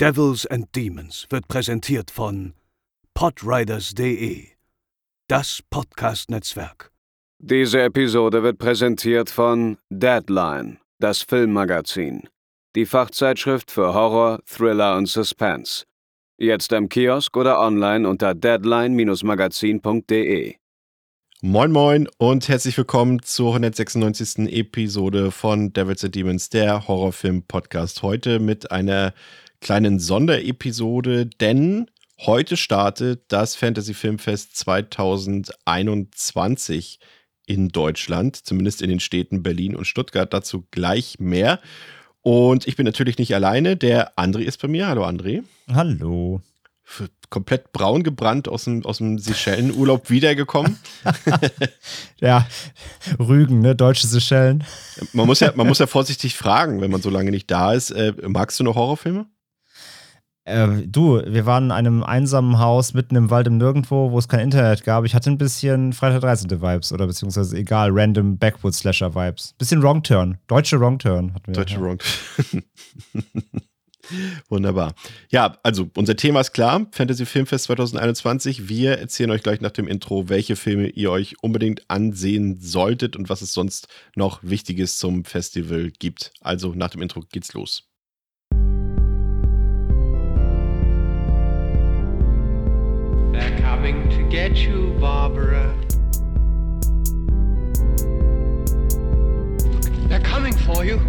Devils and Demons wird präsentiert von podriders.de, das Podcast-Netzwerk. Diese Episode wird präsentiert von Deadline, das Filmmagazin, die Fachzeitschrift für Horror, Thriller und Suspense. Jetzt im Kiosk oder online unter deadline-magazin.de. Moin Moin und herzlich willkommen zur 196. Episode von Devils and Demons, der Horrorfilm-Podcast. Heute mit einer kleinen Sonderepisode, denn heute startet das Fantasy Filmfest 2021 in Deutschland, zumindest in den Städten Berlin und Stuttgart. Dazu gleich mehr. Und ich bin natürlich nicht alleine. Der André ist bei mir. Hallo André. Hallo komplett braun gebrannt aus dem, aus dem Seychellenurlaub wiedergekommen. ja, Rügen, ne? Deutsche Seychellen. Man muss, ja, man muss ja vorsichtig fragen, wenn man so lange nicht da ist. Äh, magst du noch Horrorfilme? Äh, du, wir waren in einem einsamen Haus mitten im Wald im Nirgendwo, wo es kein Internet gab. Ich hatte ein bisschen Freitag 13. Vibes oder beziehungsweise egal, random Backwoods Slasher Vibes. Bisschen Wrong Turn. Deutsche Wrong Turn hatten wir. Deutsche ja. Wrong Turn. Wunderbar. Ja, also unser Thema ist klar, Fantasy Filmfest 2021. Wir erzählen euch gleich nach dem Intro, welche Filme ihr euch unbedingt ansehen solltet und was es sonst noch Wichtiges zum Festival gibt. Also nach dem Intro geht's los. They're coming to get you, Barbara. They're coming for you.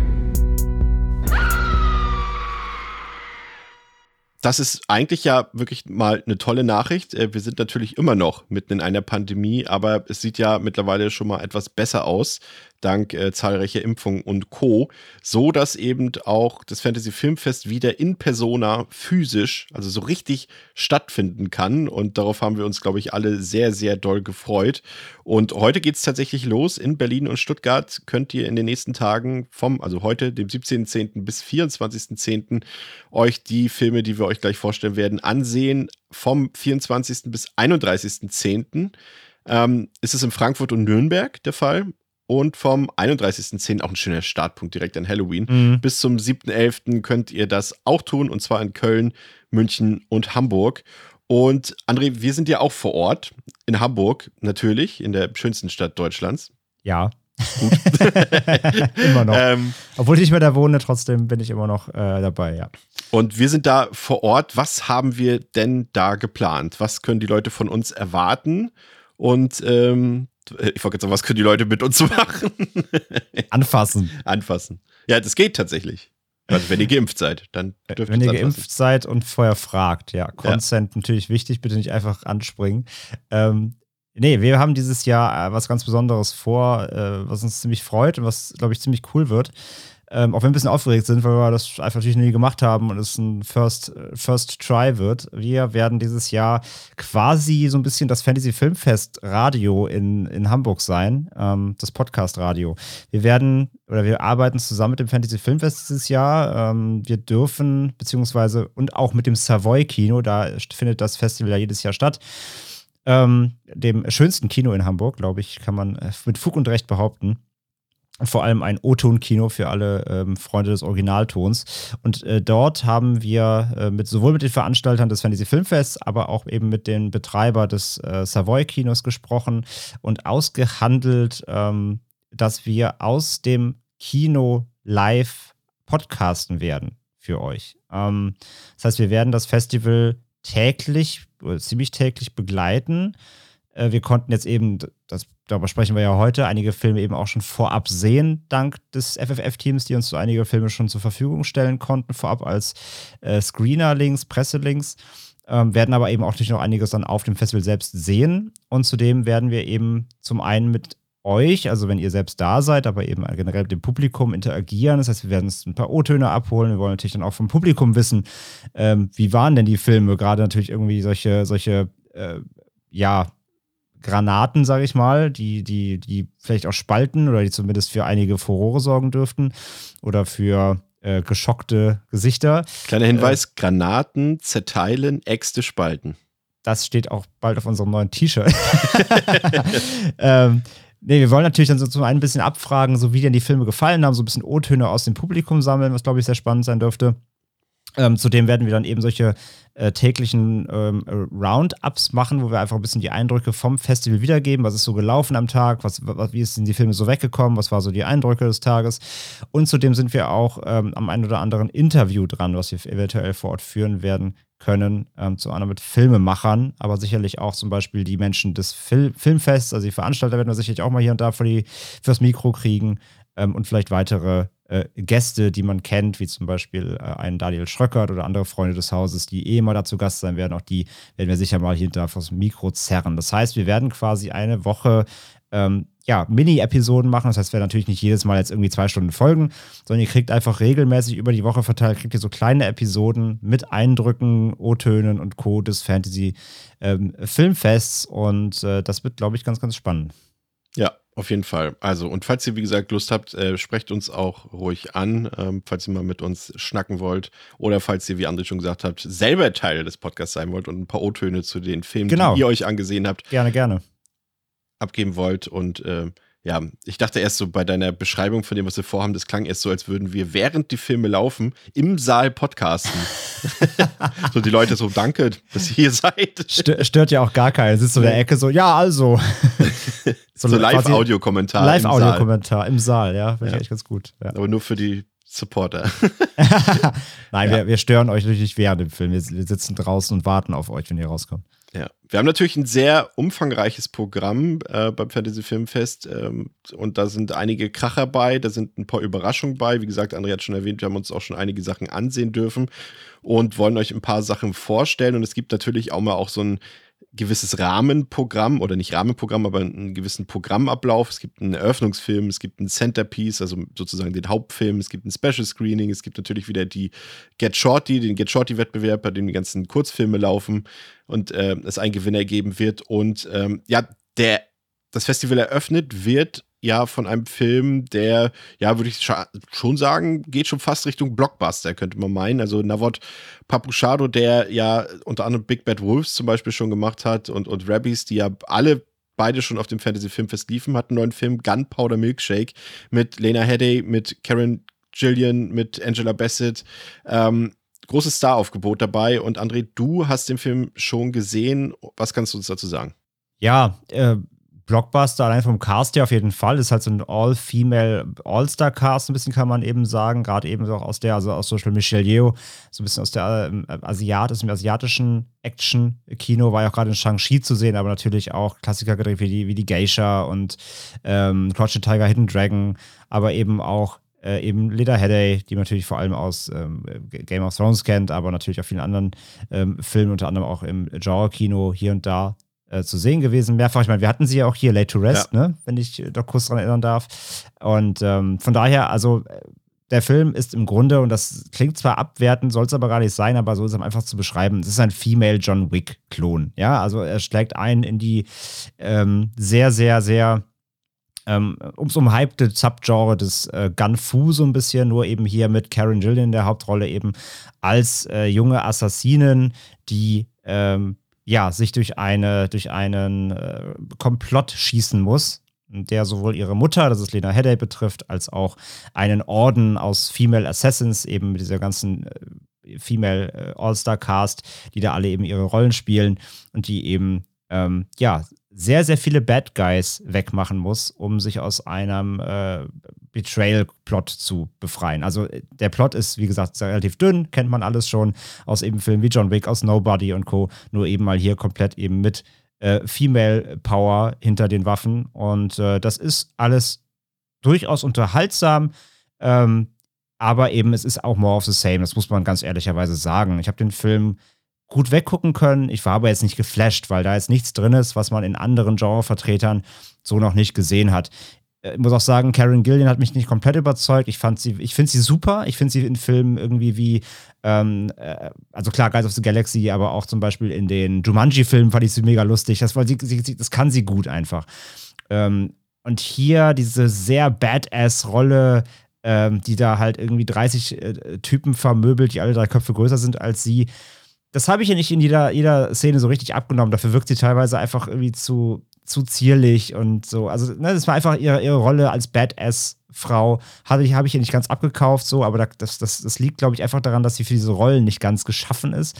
das ist eigentlich ja wirklich mal eine tolle Nachricht. Äh, wir sind natürlich immer noch mitten in einer Pandemie, aber es sieht ja mittlerweile schon mal etwas besser aus dank äh, zahlreicher Impfungen und Co. So dass eben auch das Fantasy Filmfest wieder in Persona physisch, also so richtig stattfinden kann. Und darauf haben wir uns, glaube ich, alle sehr, sehr doll gefreut. Und heute geht es tatsächlich los. In Berlin und Stuttgart könnt ihr in den nächsten Tagen vom, also heute, dem 17.10. bis 24.10. euch die Filme, die wir euch gleich vorstellen werden, ansehen. Vom 24. bis 31.10. Ähm, ist es in Frankfurt und Nürnberg der Fall und vom 31.10. auch ein schöner Startpunkt direkt an Halloween. Mhm. Bis zum 7.11. könnt ihr das auch tun und zwar in Köln, München und Hamburg. Und André, wir sind ja auch vor Ort in Hamburg, natürlich, in der schönsten Stadt Deutschlands. Ja. Gut. immer noch. Ähm, Obwohl ich nicht mehr da wohne, trotzdem bin ich immer noch äh, dabei, ja. Und wir sind da vor Ort. Was haben wir denn da geplant? Was können die Leute von uns erwarten? Und ähm, ich wollte jetzt sagen, was können die Leute mit uns machen? Anfassen. Anfassen. Ja, das geht tatsächlich. Also wenn ihr geimpft seid, dann dürft ihr Wenn ihr anfassen. geimpft seid und vorher fragt, ja. Consent ja. natürlich wichtig, bitte nicht einfach anspringen. Ähm, nee, wir haben dieses Jahr äh, was ganz Besonderes vor, äh, was uns ziemlich freut und was, glaube ich, ziemlich cool wird. Ähm, auch wenn wir ein bisschen aufgeregt sind, weil wir das einfach natürlich nie gemacht haben und es ein First, First Try wird. Wir werden dieses Jahr quasi so ein bisschen das Fantasy Filmfest Radio in, in Hamburg sein, ähm, das Podcast Radio. Wir werden oder wir arbeiten zusammen mit dem Fantasy Filmfest dieses Jahr. Ähm, wir dürfen, beziehungsweise und auch mit dem Savoy Kino, da findet das Festival ja jedes Jahr statt. Ähm, dem schönsten Kino in Hamburg, glaube ich, kann man äh, mit Fug und Recht behaupten vor allem ein O-Ton-Kino für alle ähm, Freunde des Originaltons. Und äh, dort haben wir äh, mit, sowohl mit den Veranstaltern des Fantasy Filmfests, aber auch eben mit den Betreiber des äh, Savoy-Kinos gesprochen und ausgehandelt, ähm, dass wir aus dem Kino live podcasten werden für euch. Ähm, das heißt, wir werden das Festival täglich, oder ziemlich täglich begleiten. Äh, wir konnten jetzt eben, das, darüber sprechen wir ja heute, einige Filme eben auch schon vorab sehen, dank des FFF-Teams, die uns so einige Filme schon zur Verfügung stellen konnten, vorab als äh, Screener-Links, Presselinks. Ähm, werden aber eben auch nicht noch einiges dann auf dem Festival selbst sehen. Und zudem werden wir eben zum einen mit euch, also wenn ihr selbst da seid, aber eben generell mit dem Publikum interagieren. Das heißt, wir werden uns ein paar O-Töne abholen. Wir wollen natürlich dann auch vom Publikum wissen, ähm, wie waren denn die Filme? Gerade natürlich irgendwie solche, solche, äh, ja, Granaten, sage ich mal, die, die, die vielleicht auch spalten oder die zumindest für einige Furore sorgen dürften oder für äh, geschockte Gesichter. Kleiner Hinweis: äh, Granaten zerteilen, Äxte spalten. Das steht auch bald auf unserem neuen T-Shirt. ähm, nee, wir wollen natürlich dann so zum einen ein bisschen abfragen, so wie denn die Filme gefallen haben, so ein bisschen O-Töne aus dem Publikum sammeln, was glaube ich sehr spannend sein dürfte. Ähm, zudem werden wir dann eben solche äh, täglichen ähm, Roundups machen, wo wir einfach ein bisschen die Eindrücke vom Festival wiedergeben. Was ist so gelaufen am Tag? Was, was, wie sind die Filme so weggekommen? Was waren so die Eindrücke des Tages? Und zudem sind wir auch ähm, am einen oder anderen Interview dran, was wir eventuell vor Ort führen werden können, ähm, zu anderem mit Filmemachern, aber sicherlich auch zum Beispiel die Menschen des Fil Filmfests, also die Veranstalter werden wir sicherlich auch mal hier und da für die, fürs Mikro kriegen ähm, und vielleicht weitere äh, Gäste, die man kennt, wie zum Beispiel äh, einen Daniel Schröckert oder andere Freunde des Hauses, die eh mal dazu Gast sein werden. Auch die werden wir sicher mal hinter das Mikro zerren. Das heißt, wir werden quasi eine Woche ähm, ja, Mini-Episoden machen. Das heißt, wir werden natürlich nicht jedes Mal jetzt irgendwie zwei Stunden folgen, sondern ihr kriegt einfach regelmäßig über die Woche verteilt, kriegt ihr so kleine Episoden mit Eindrücken, O-Tönen und Co. des Fantasy-Filmfests. Ähm, und äh, das wird, glaube ich, ganz, ganz spannend. Auf jeden Fall. Also, und falls ihr, wie gesagt, Lust habt, äh, sprecht uns auch ruhig an, ähm, falls ihr mal mit uns schnacken wollt. Oder falls ihr, wie André schon gesagt habt, selber Teil des Podcasts sein wollt und ein paar O-Töne zu den Filmen, genau. die ihr euch angesehen habt. Gerne, gerne. Abgeben wollt. Und äh, ja, ich dachte erst so bei deiner Beschreibung von dem, was wir vorhaben, das klang erst so, als würden wir, während die Filme laufen, im Saal podcasten. so die Leute so, danke, dass ihr hier seid. Stört ja auch gar keinen. Sitzt so in der Ecke so, ja, also. so, so Live-Audio-Kommentar. Live-Audio-Kommentar im Saal, ja, finde ja. ich echt ganz gut. Ja. Aber nur für die Supporter. Nein, ja. wir, wir, stören euch natürlich während dem Film. Wir, wir sitzen draußen und warten auf euch, wenn ihr rauskommt. Ja, wir haben natürlich ein sehr umfangreiches Programm äh, beim Fantasy Filmfest ähm, und da sind einige Kracher bei, da sind ein paar Überraschungen bei. Wie gesagt, André hat schon erwähnt, wir haben uns auch schon einige Sachen ansehen dürfen und wollen euch ein paar Sachen vorstellen und es gibt natürlich auch mal auch so ein gewisses Rahmenprogramm oder nicht Rahmenprogramm, aber einen gewissen Programmablauf. Es gibt einen Eröffnungsfilm, es gibt einen Centerpiece, also sozusagen den Hauptfilm, es gibt ein Special Screening, es gibt natürlich wieder die Get Shorty, den Get Shorty-Wettbewerb, bei dem die ganzen Kurzfilme laufen und äh, es einen Gewinner geben wird. Und ähm, ja, der, das Festival eröffnet wird ja von einem Film, der, ja, würde ich schon sagen, geht schon fast Richtung Blockbuster, könnte man meinen. Also Navot Papuchado, der ja unter anderem Big Bad Wolves zum Beispiel schon gemacht hat und, und Rabbies, die ja alle beide schon auf dem Fantasy Filmfest liefen, hat einen neuen Film Gunpowder Milkshake mit Lena Headey, mit Karen Gillian, mit Angela Bassett. Ähm, großes Star-Aufgebot dabei. Und André, du hast den Film schon gesehen. Was kannst du uns dazu sagen? Ja, äh, Blockbuster, allein vom Cast her auf jeden Fall. Ist halt so ein All-Female All-Star-Cast, ein bisschen kann man eben sagen. Gerade eben auch aus der, also aus Beispiel Michelle Yeoh, so ein bisschen aus der ähm, Asiat, aus dem asiatischen Action-Kino, war ja auch gerade in Shang-Chi zu sehen, aber natürlich auch Klassiker gedreht wie die, wie die Geisha und ähm, Crouching Tiger, Hidden Dragon, aber eben auch äh, eben Leda Headey, die man natürlich vor allem aus ähm, Game of Thrones kennt, aber natürlich auch vielen anderen ähm, Filmen, unter anderem auch im Genre-Kino hier und da äh, zu sehen gewesen, mehrfach. Ich meine, wir hatten sie ja auch hier, Late to Rest, ja. ne? wenn ich da kurz dran erinnern darf. Und ähm, von daher, also der Film ist im Grunde, und das klingt zwar abwertend, soll es aber gar nicht sein, aber so ist es einfach zu beschreiben. Es ist ein Female John Wick-Klon. Ja, also er schlägt ein in die ähm, sehr, sehr, sehr ähm, ums umhypte Subgenre des äh, Gun-Fu so ein bisschen, nur eben hier mit Karen Gillian in der Hauptrolle eben als äh, junge Assassinin, die ähm, ja, sich durch, eine, durch einen äh, Komplott schießen muss, der sowohl ihre Mutter, das ist Lena Headey, betrifft, als auch einen Orden aus Female Assassins, eben mit dieser ganzen äh, Female äh, All-Star-Cast, die da alle eben ihre Rollen spielen und die eben, ähm, ja, sehr, sehr viele Bad Guys wegmachen muss, um sich aus einem äh, Betrayal-Plot zu befreien. Also äh, der Plot ist, wie gesagt, relativ dünn, kennt man alles schon aus eben Filmen wie John Wick, aus Nobody und Co. Nur eben mal hier komplett eben mit äh, Female Power hinter den Waffen. Und äh, das ist alles durchaus unterhaltsam. Ähm, aber eben, es ist auch more of the same, das muss man ganz ehrlicherweise sagen. Ich habe den Film gut weggucken können. Ich war aber jetzt nicht geflasht, weil da jetzt nichts drin ist, was man in anderen Genrevertretern so noch nicht gesehen hat. Ich muss auch sagen, Karen Gillian hat mich nicht komplett überzeugt. Ich fand sie, ich finde sie super. Ich finde sie in Filmen irgendwie wie, ähm, äh, also klar, Guys of the Galaxy, aber auch zum Beispiel in den Jumanji-Filmen fand ich sie mega lustig. Das, weil sie, sie, das kann sie gut einfach. Ähm, und hier diese sehr Badass-Rolle, ähm, die da halt irgendwie 30 äh, Typen vermöbelt, die alle drei Köpfe größer sind als sie das habe ich ja nicht in jeder, jeder Szene so richtig abgenommen. Dafür wirkt sie teilweise einfach irgendwie zu, zu zierlich und so. Also, ne, das war einfach ihre, ihre Rolle als Badass-Frau. Habe ich, hab ich ihr nicht ganz abgekauft, so, aber das, das, das liegt, glaube ich, einfach daran, dass sie für diese Rollen nicht ganz geschaffen ist.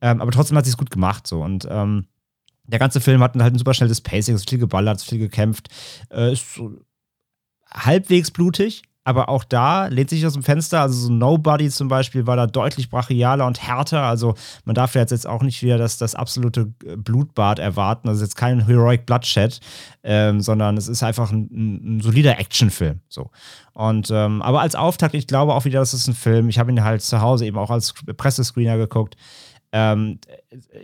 Ähm, aber trotzdem hat sie es gut gemacht, so. Und ähm, der ganze Film hat halt ein super schnelles Pacing, ist viel geballert, ist viel gekämpft, äh, ist so halbwegs blutig, aber auch da lehnt sich aus dem Fenster. Also so Nobody zum Beispiel war da deutlich brachialer und härter. Also man darf jetzt, jetzt auch nicht wieder das, das absolute äh, Blutbad erwarten. Ist jetzt kein Heroic Bloodshed, ähm, sondern es ist einfach ein, ein, solider Actionfilm. So. Und ähm, aber als Auftakt, ich glaube auch wieder, das ist ein Film. Ich habe ihn halt zu Hause eben auch als Pressescreener geguckt. Ähm,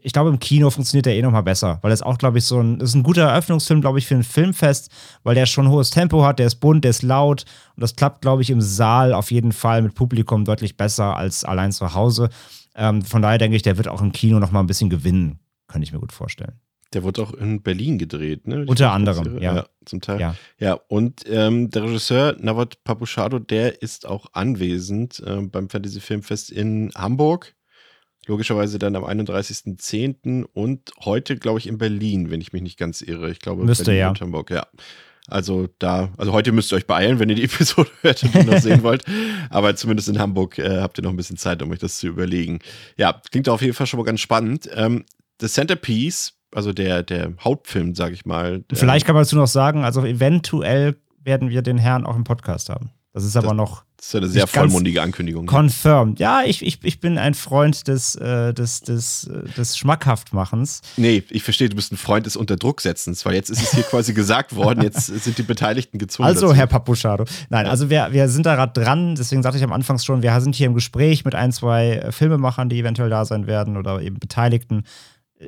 ich glaube, im Kino funktioniert der eh nochmal besser, weil das auch, glaube ich, so ein, ist ein guter Eröffnungsfilm, glaube ich, für ein Filmfest, weil der schon hohes Tempo hat, der ist bunt, der ist laut und das klappt, glaube ich, im Saal auf jeden Fall mit Publikum deutlich besser als allein zu Hause. Ähm, von daher denke ich, der wird auch im Kino nochmal ein bisschen gewinnen, könnte ich mir gut vorstellen. Der wurde auch in Berlin gedreht, ne? Unter anderem, ja. ja. Zum Teil. Ja, ja und ähm, der Regisseur Nawat Papuchado, der ist auch anwesend äh, beim Fantasy Filmfest in Hamburg logischerweise dann am 31.10. und heute, glaube ich, in Berlin, wenn ich mich nicht ganz irre. Ich glaube, Müsste, Berlin ja. und Hamburg, ja. Also da, also heute müsst ihr euch beeilen, wenn ihr die Episode hört und die noch sehen wollt. Aber zumindest in Hamburg äh, habt ihr noch ein bisschen Zeit, um euch das zu überlegen. Ja, klingt auf jeden Fall schon mal ganz spannend. Ähm, The Centerpiece, also der, der Hauptfilm, sage ich mal. Vielleicht kann man dazu noch sagen, also eventuell werden wir den Herrn auch im Podcast haben. Das ist aber das, noch. Das ist eine sehr vollmundige Ankündigung. Confirmed. Ja, ich, ich, ich bin ein Freund des, äh, des, des, äh, des Schmackhaftmachens. Nee, ich verstehe, du bist ein Freund des Unterdrucksetzens, weil jetzt ist es hier quasi gesagt worden, jetzt sind die Beteiligten gezwungen. Also, dazu. Herr Papuschado. Nein, ja. also wir, wir sind da gerade dran, deswegen sagte ich am Anfang schon, wir sind hier im Gespräch mit ein, zwei Filmemachern, die eventuell da sein werden oder eben Beteiligten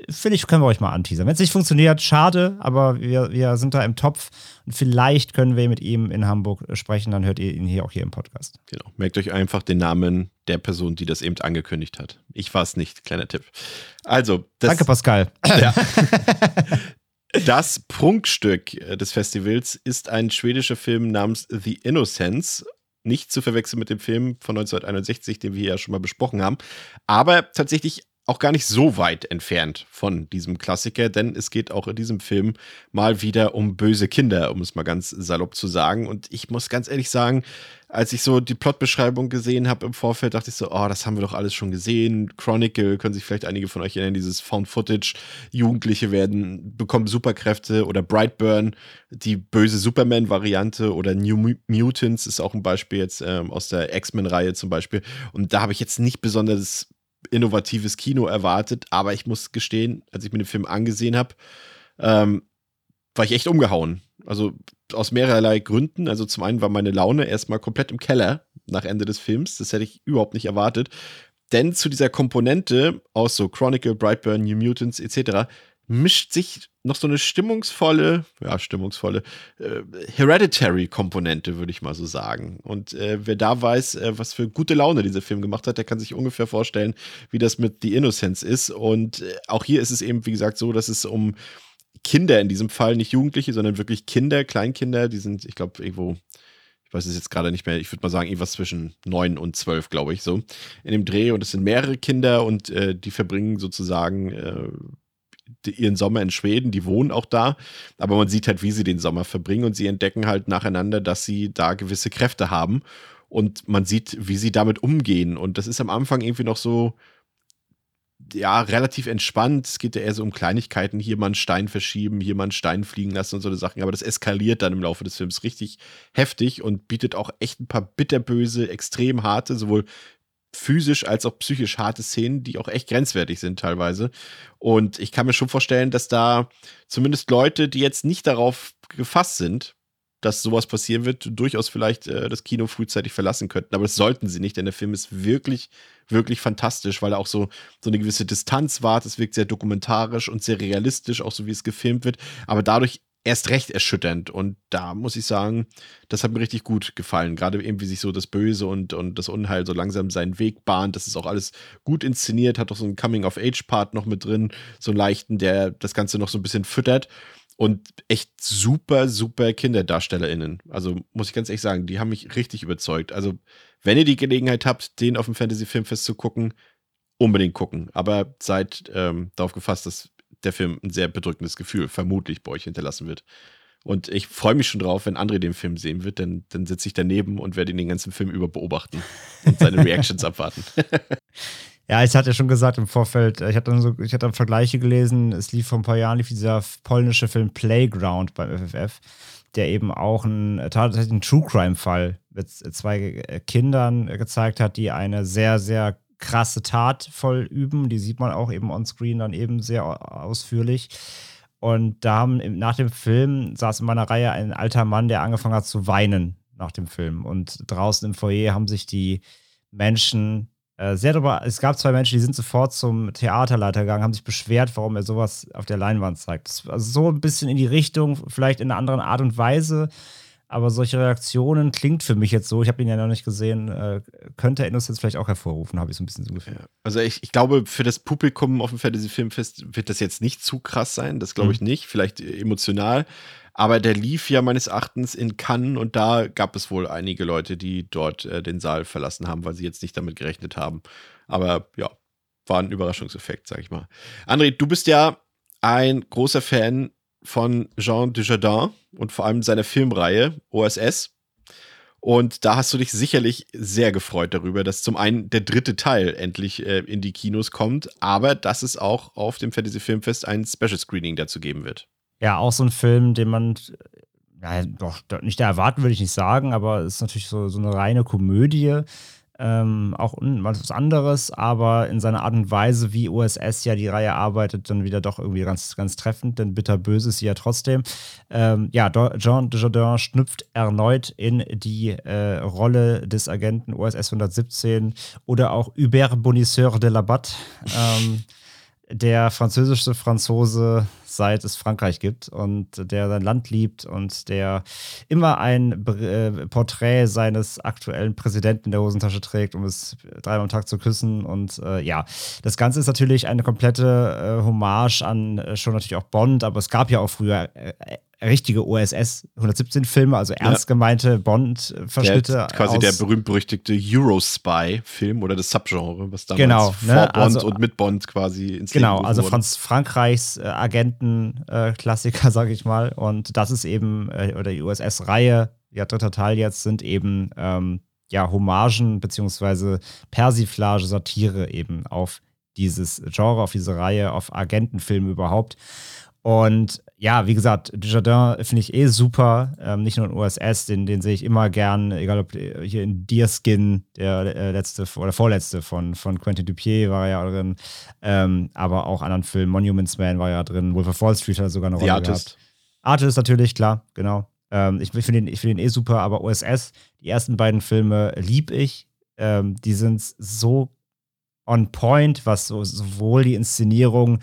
finde ich, können wir euch mal anteasern. Wenn es nicht funktioniert, schade, aber wir, wir sind da im Topf und vielleicht können wir mit ihm in Hamburg sprechen, dann hört ihr ihn hier auch hier im Podcast. Genau. Merkt euch einfach den Namen der Person, die das eben angekündigt hat. Ich war es nicht, kleiner Tipp. Also, das, Danke, Pascal. Ja. Das Prunkstück des Festivals ist ein schwedischer Film namens The Innocence. Nicht zu verwechseln mit dem Film von 1961, den wir ja schon mal besprochen haben. Aber tatsächlich auch gar nicht so weit entfernt von diesem Klassiker, denn es geht auch in diesem Film mal wieder um böse Kinder, um es mal ganz salopp zu sagen. Und ich muss ganz ehrlich sagen, als ich so die Plotbeschreibung gesehen habe im Vorfeld, dachte ich so, oh, das haben wir doch alles schon gesehen. Chronicle, können sich vielleicht einige von euch erinnern, dieses Found Footage. Jugendliche werden, bekommen Superkräfte oder Brightburn, die böse Superman-Variante oder New Mutants ist auch ein Beispiel jetzt ähm, aus der X-Men-Reihe zum Beispiel. Und da habe ich jetzt nicht besonders innovatives Kino erwartet, aber ich muss gestehen, als ich mir den Film angesehen habe, ähm, war ich echt umgehauen. Also aus mehrerlei Gründen. Also zum einen war meine Laune erstmal komplett im Keller nach Ende des Films. Das hätte ich überhaupt nicht erwartet. Denn zu dieser Komponente aus so Chronicle, Brightburn, New Mutants etc mischt sich noch so eine stimmungsvolle, ja, stimmungsvolle äh, Hereditary-Komponente, würde ich mal so sagen. Und äh, wer da weiß, äh, was für gute Laune dieser Film gemacht hat, der kann sich ungefähr vorstellen, wie das mit The Innocence ist. Und äh, auch hier ist es eben, wie gesagt, so, dass es um Kinder in diesem Fall, nicht Jugendliche, sondern wirklich Kinder, Kleinkinder, die sind, ich glaube, irgendwo ich weiß es jetzt gerade nicht mehr, ich würde mal sagen, irgendwas zwischen neun und zwölf, glaube ich, so in dem Dreh. Und es sind mehrere Kinder und äh, die verbringen sozusagen äh, ihren Sommer in Schweden, die wohnen auch da, aber man sieht halt, wie sie den Sommer verbringen und sie entdecken halt nacheinander, dass sie da gewisse Kräfte haben und man sieht, wie sie damit umgehen und das ist am Anfang irgendwie noch so, ja, relativ entspannt. Es geht ja eher so um Kleinigkeiten, hier mal einen Stein verschieben, hier mal einen Stein fliegen lassen und so Sachen. Aber das eskaliert dann im Laufe des Films richtig heftig und bietet auch echt ein paar bitterböse, extrem harte, sowohl physisch als auch psychisch harte Szenen, die auch echt grenzwertig sind teilweise. Und ich kann mir schon vorstellen, dass da zumindest Leute, die jetzt nicht darauf gefasst sind, dass sowas passieren wird, durchaus vielleicht äh, das Kino frühzeitig verlassen könnten. Aber das sollten sie nicht, denn der Film ist wirklich, wirklich fantastisch, weil er auch so, so eine gewisse Distanz wahrt. Es wirkt sehr dokumentarisch und sehr realistisch, auch so wie es gefilmt wird. Aber dadurch erst recht erschütternd. Und da muss ich sagen, das hat mir richtig gut gefallen. Gerade eben, wie sich so das Böse und, und das Unheil so langsam seinen Weg bahnt. Das ist auch alles gut inszeniert, hat auch so einen Coming-of-Age-Part noch mit drin, so einen leichten, der das Ganze noch so ein bisschen füttert. Und echt super, super KinderdarstellerInnen. Also muss ich ganz ehrlich sagen, die haben mich richtig überzeugt. Also, wenn ihr die Gelegenheit habt, den auf dem Fantasy Filmfest zu gucken, unbedingt gucken. Aber seid ähm, darauf gefasst, dass der Film ein sehr bedrückendes Gefühl vermutlich bei euch hinterlassen wird. Und ich freue mich schon drauf, wenn André den Film sehen wird, denn dann sitze ich daneben und werde ihn den ganzen Film über beobachten und seine Reactions abwarten. Ja, ich hatte ja schon gesagt im Vorfeld, ich hatte dann so, ich hatte Vergleiche gelesen, es lief vor ein paar Jahren lief dieser polnische Film Playground beim FFF, der eben auch ein, tatsächlich einen True Crime-Fall mit zwei Kindern gezeigt hat, die eine sehr, sehr krasse Tat vollüben. Die sieht man auch eben on screen dann eben sehr ausführlich. Und da haben nach dem Film saß in meiner Reihe ein alter Mann, der angefangen hat zu weinen nach dem Film. Und draußen im Foyer haben sich die Menschen äh, sehr darüber, es gab zwei Menschen, die sind sofort zum Theaterleiter gegangen, haben sich beschwert, warum er sowas auf der Leinwand zeigt. also so ein bisschen in die Richtung, vielleicht in einer anderen Art und Weise. Aber solche Reaktionen klingt für mich jetzt so, ich habe ihn ja noch nicht gesehen, äh, könnte er uns jetzt vielleicht auch hervorrufen, habe ich so ein bisschen so Gefühl. Ja. Also ich, ich glaube, für das Publikum auf dem Fantasy Filmfest wird das jetzt nicht zu krass sein, das glaube mhm. ich mhm. nicht, vielleicht emotional. Aber der lief ja meines Erachtens in Cannes und da gab es wohl einige Leute, die dort äh, den Saal verlassen haben, weil sie jetzt nicht damit gerechnet haben. Aber ja, war ein Überraschungseffekt, sag ich mal. André, du bist ja ein großer Fan von Jean Dujardin und vor allem seiner Filmreihe OSS. Und da hast du dich sicherlich sehr gefreut darüber, dass zum einen der dritte Teil endlich äh, in die Kinos kommt, aber dass es auch auf dem Fantasy Filmfest ein Special Screening dazu geben wird. Ja, auch so ein Film, den man ja, doch nicht erwarten, würde ich nicht sagen, aber es ist natürlich so, so eine reine Komödie ähm, auch was anderes, aber in seiner Art und Weise, wie OSS ja die Reihe arbeitet, dann wieder doch irgendwie ganz, ganz treffend, denn bitterböse ist sie ja trotzdem. Ähm, ja, Jean Dujardin schnüpft erneut in die äh, Rolle des Agenten OSS 117 oder auch Hubert Bonisseur de la Batte. Ähm, der französische Franzose, seit es Frankreich gibt und der sein Land liebt und der immer ein äh, Porträt seines aktuellen Präsidenten in der Hosentasche trägt, um es dreimal am Tag zu küssen. Und äh, ja, das Ganze ist natürlich eine komplette äh, Hommage an äh, schon natürlich auch Bond, aber es gab ja auch früher äh, richtige OSS 117 Filme, also ernst gemeinte Bond-Verschnitte. Quasi der berühmt-berüchtigte Eurospy-Film oder das Subgenre, was damals genau, ne? vor Bond also, und mit Bond quasi ins Genau, also Franz Frankreichs äh, Agenten-Klassiker, äh, sage ich mal. Und das ist eben, äh, oder die USS-Reihe, ja, dritter Teil jetzt, sind eben ähm, ja, Hommagen beziehungsweise Persiflage, Satire eben auf dieses Genre, auf diese Reihe, auf Agentenfilme überhaupt. Und ja, wie gesagt, Dujardin finde ich eh super. Ähm, nicht nur in OSS, den, den sehe ich immer gern, egal ob hier in Deerskin, der äh, letzte oder vorletzte von, von Quentin Dupier war ja drin. Ähm, aber auch anderen Filmen, Monuments Man war ja drin, Wolf of Wall Street hat sogar eine Rolle Artist. gehabt. Artist natürlich, klar, genau. Ähm, ich finde ihn, find eh super, aber OSS, die ersten beiden Filme lieb ich. Ähm, die sind so on point, was so, sowohl die Inszenierung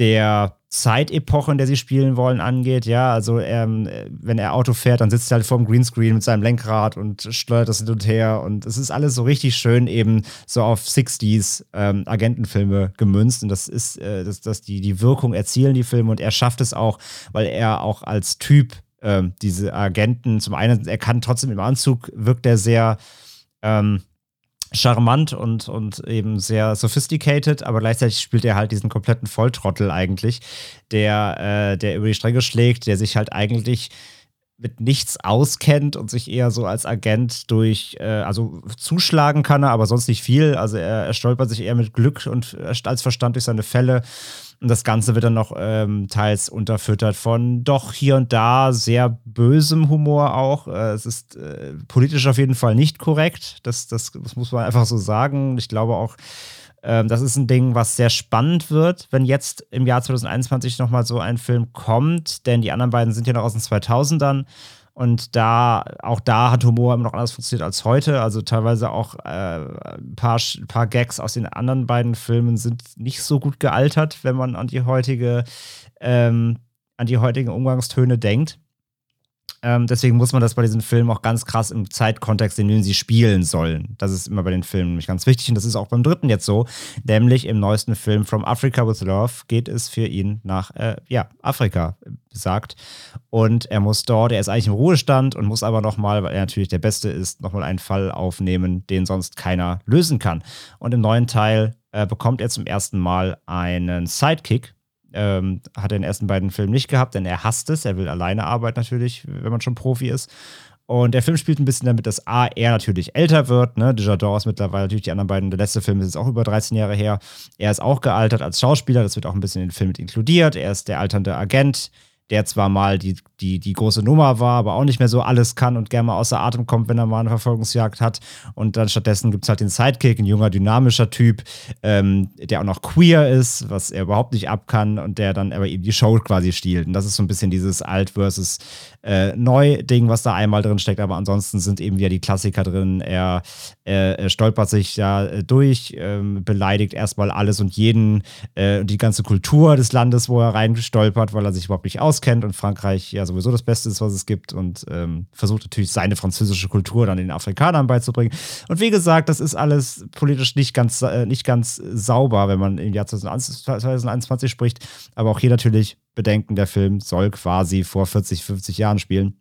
der Zeitepoche, in der sie spielen wollen, angeht. Ja, also ähm, wenn er Auto fährt, dann sitzt er halt vorm Greenscreen mit seinem Lenkrad und steuert das hin und her. Und es ist alles so richtig schön eben so auf 60s ähm, Agentenfilme gemünzt. Und das ist, äh, dass das die, die Wirkung erzielen die Filme und er schafft es auch, weil er auch als Typ ähm, diese Agenten, zum einen, er kann trotzdem im Anzug, wirkt er sehr ähm, charmant und, und eben sehr sophisticated, aber gleichzeitig spielt er halt diesen kompletten Volltrottel eigentlich, der, äh, der über die Stränge schlägt, der sich halt eigentlich mit nichts auskennt und sich eher so als Agent durch, äh, also zuschlagen kann er, aber sonst nicht viel. Also er, er stolpert sich eher mit Glück und äh, als Verstand durch seine Fälle und das Ganze wird dann noch ähm, teils unterfüttert von doch hier und da sehr bösem Humor auch. Äh, es ist äh, politisch auf jeden Fall nicht korrekt. Das, das, das muss man einfach so sagen. Ich glaube auch, ähm, das ist ein Ding, was sehr spannend wird, wenn jetzt im Jahr 2021 nochmal so ein Film kommt. Denn die anderen beiden sind ja noch aus den 2000ern. Und da, auch da hat Humor immer noch anders funktioniert als heute. Also teilweise auch äh, ein paar, paar Gags aus den anderen beiden Filmen sind nicht so gut gealtert, wenn man an die heutige, ähm, an die heutigen Umgangstöne denkt. Ähm, deswegen muss man das bei diesen Filmen auch ganz krass im Zeitkontext, in dem sie spielen sollen. Das ist immer bei den Filmen nämlich ganz wichtig und das ist auch beim dritten jetzt so. Nämlich im neuesten Film From Africa with Love geht es für ihn nach äh, ja, Afrika, sagt. Und er muss dort, er ist eigentlich im Ruhestand und muss aber nochmal, weil er natürlich der Beste ist, nochmal einen Fall aufnehmen, den sonst keiner lösen kann. Und im neuen Teil äh, bekommt er zum ersten Mal einen Sidekick, Ähm, hat er in den ersten beiden Filmen nicht gehabt, denn er hasst es. Er will alleine arbeiten natürlich, wenn man schon Profi ist. Und der Film spielt ein bisschen damit, dass A, er natürlich älter wird. Ne? Desjardins ist mittlerweile natürlich die anderen beiden. Der letzte Film ist jetzt auch über 13 Jahre her. Er ist auch gealtert als Schauspieler. Das wird auch ein bisschen in den Film mit inkludiert. Er ist der alternde Agent der zwar mal die, die, die große Nummer war, aber auch nicht mehr so alles kann und gerne mal außer Atem kommt, wenn er mal eine Verfolgungsjagd hat. Und dann stattdessen gibt es halt den Sidekick, ein junger, dynamischer Typ, ähm, der auch noch queer ist, was er überhaupt nicht abkann und der dann aber eben die Show quasi stiehlt. Und das ist so ein bisschen dieses Alt versus äh, Neu-Ding, was da einmal drin steckt. Aber ansonsten sind eben wieder die Klassiker drin. Er, äh, stolpert sich ja äh, durch, ähm, beleidigt erstmal alles und jeden äh, und die ganze Kultur des Landes, wo er reinstolpert, weil er sich überhaupt nicht auskennt und Frankreich ja sowieso das Beste ist, was es gibt und ähm, versucht natürlich seine französische Kultur dann den Afrikanern beizubringen. Und wie gesagt, das ist alles politisch nicht ganz, äh, nicht ganz sauber, wenn man im Jahr 2021 spricht. Aber auch hier natürlich bedenken, der Film soll quasi vor 40, 50 Jahren spielen.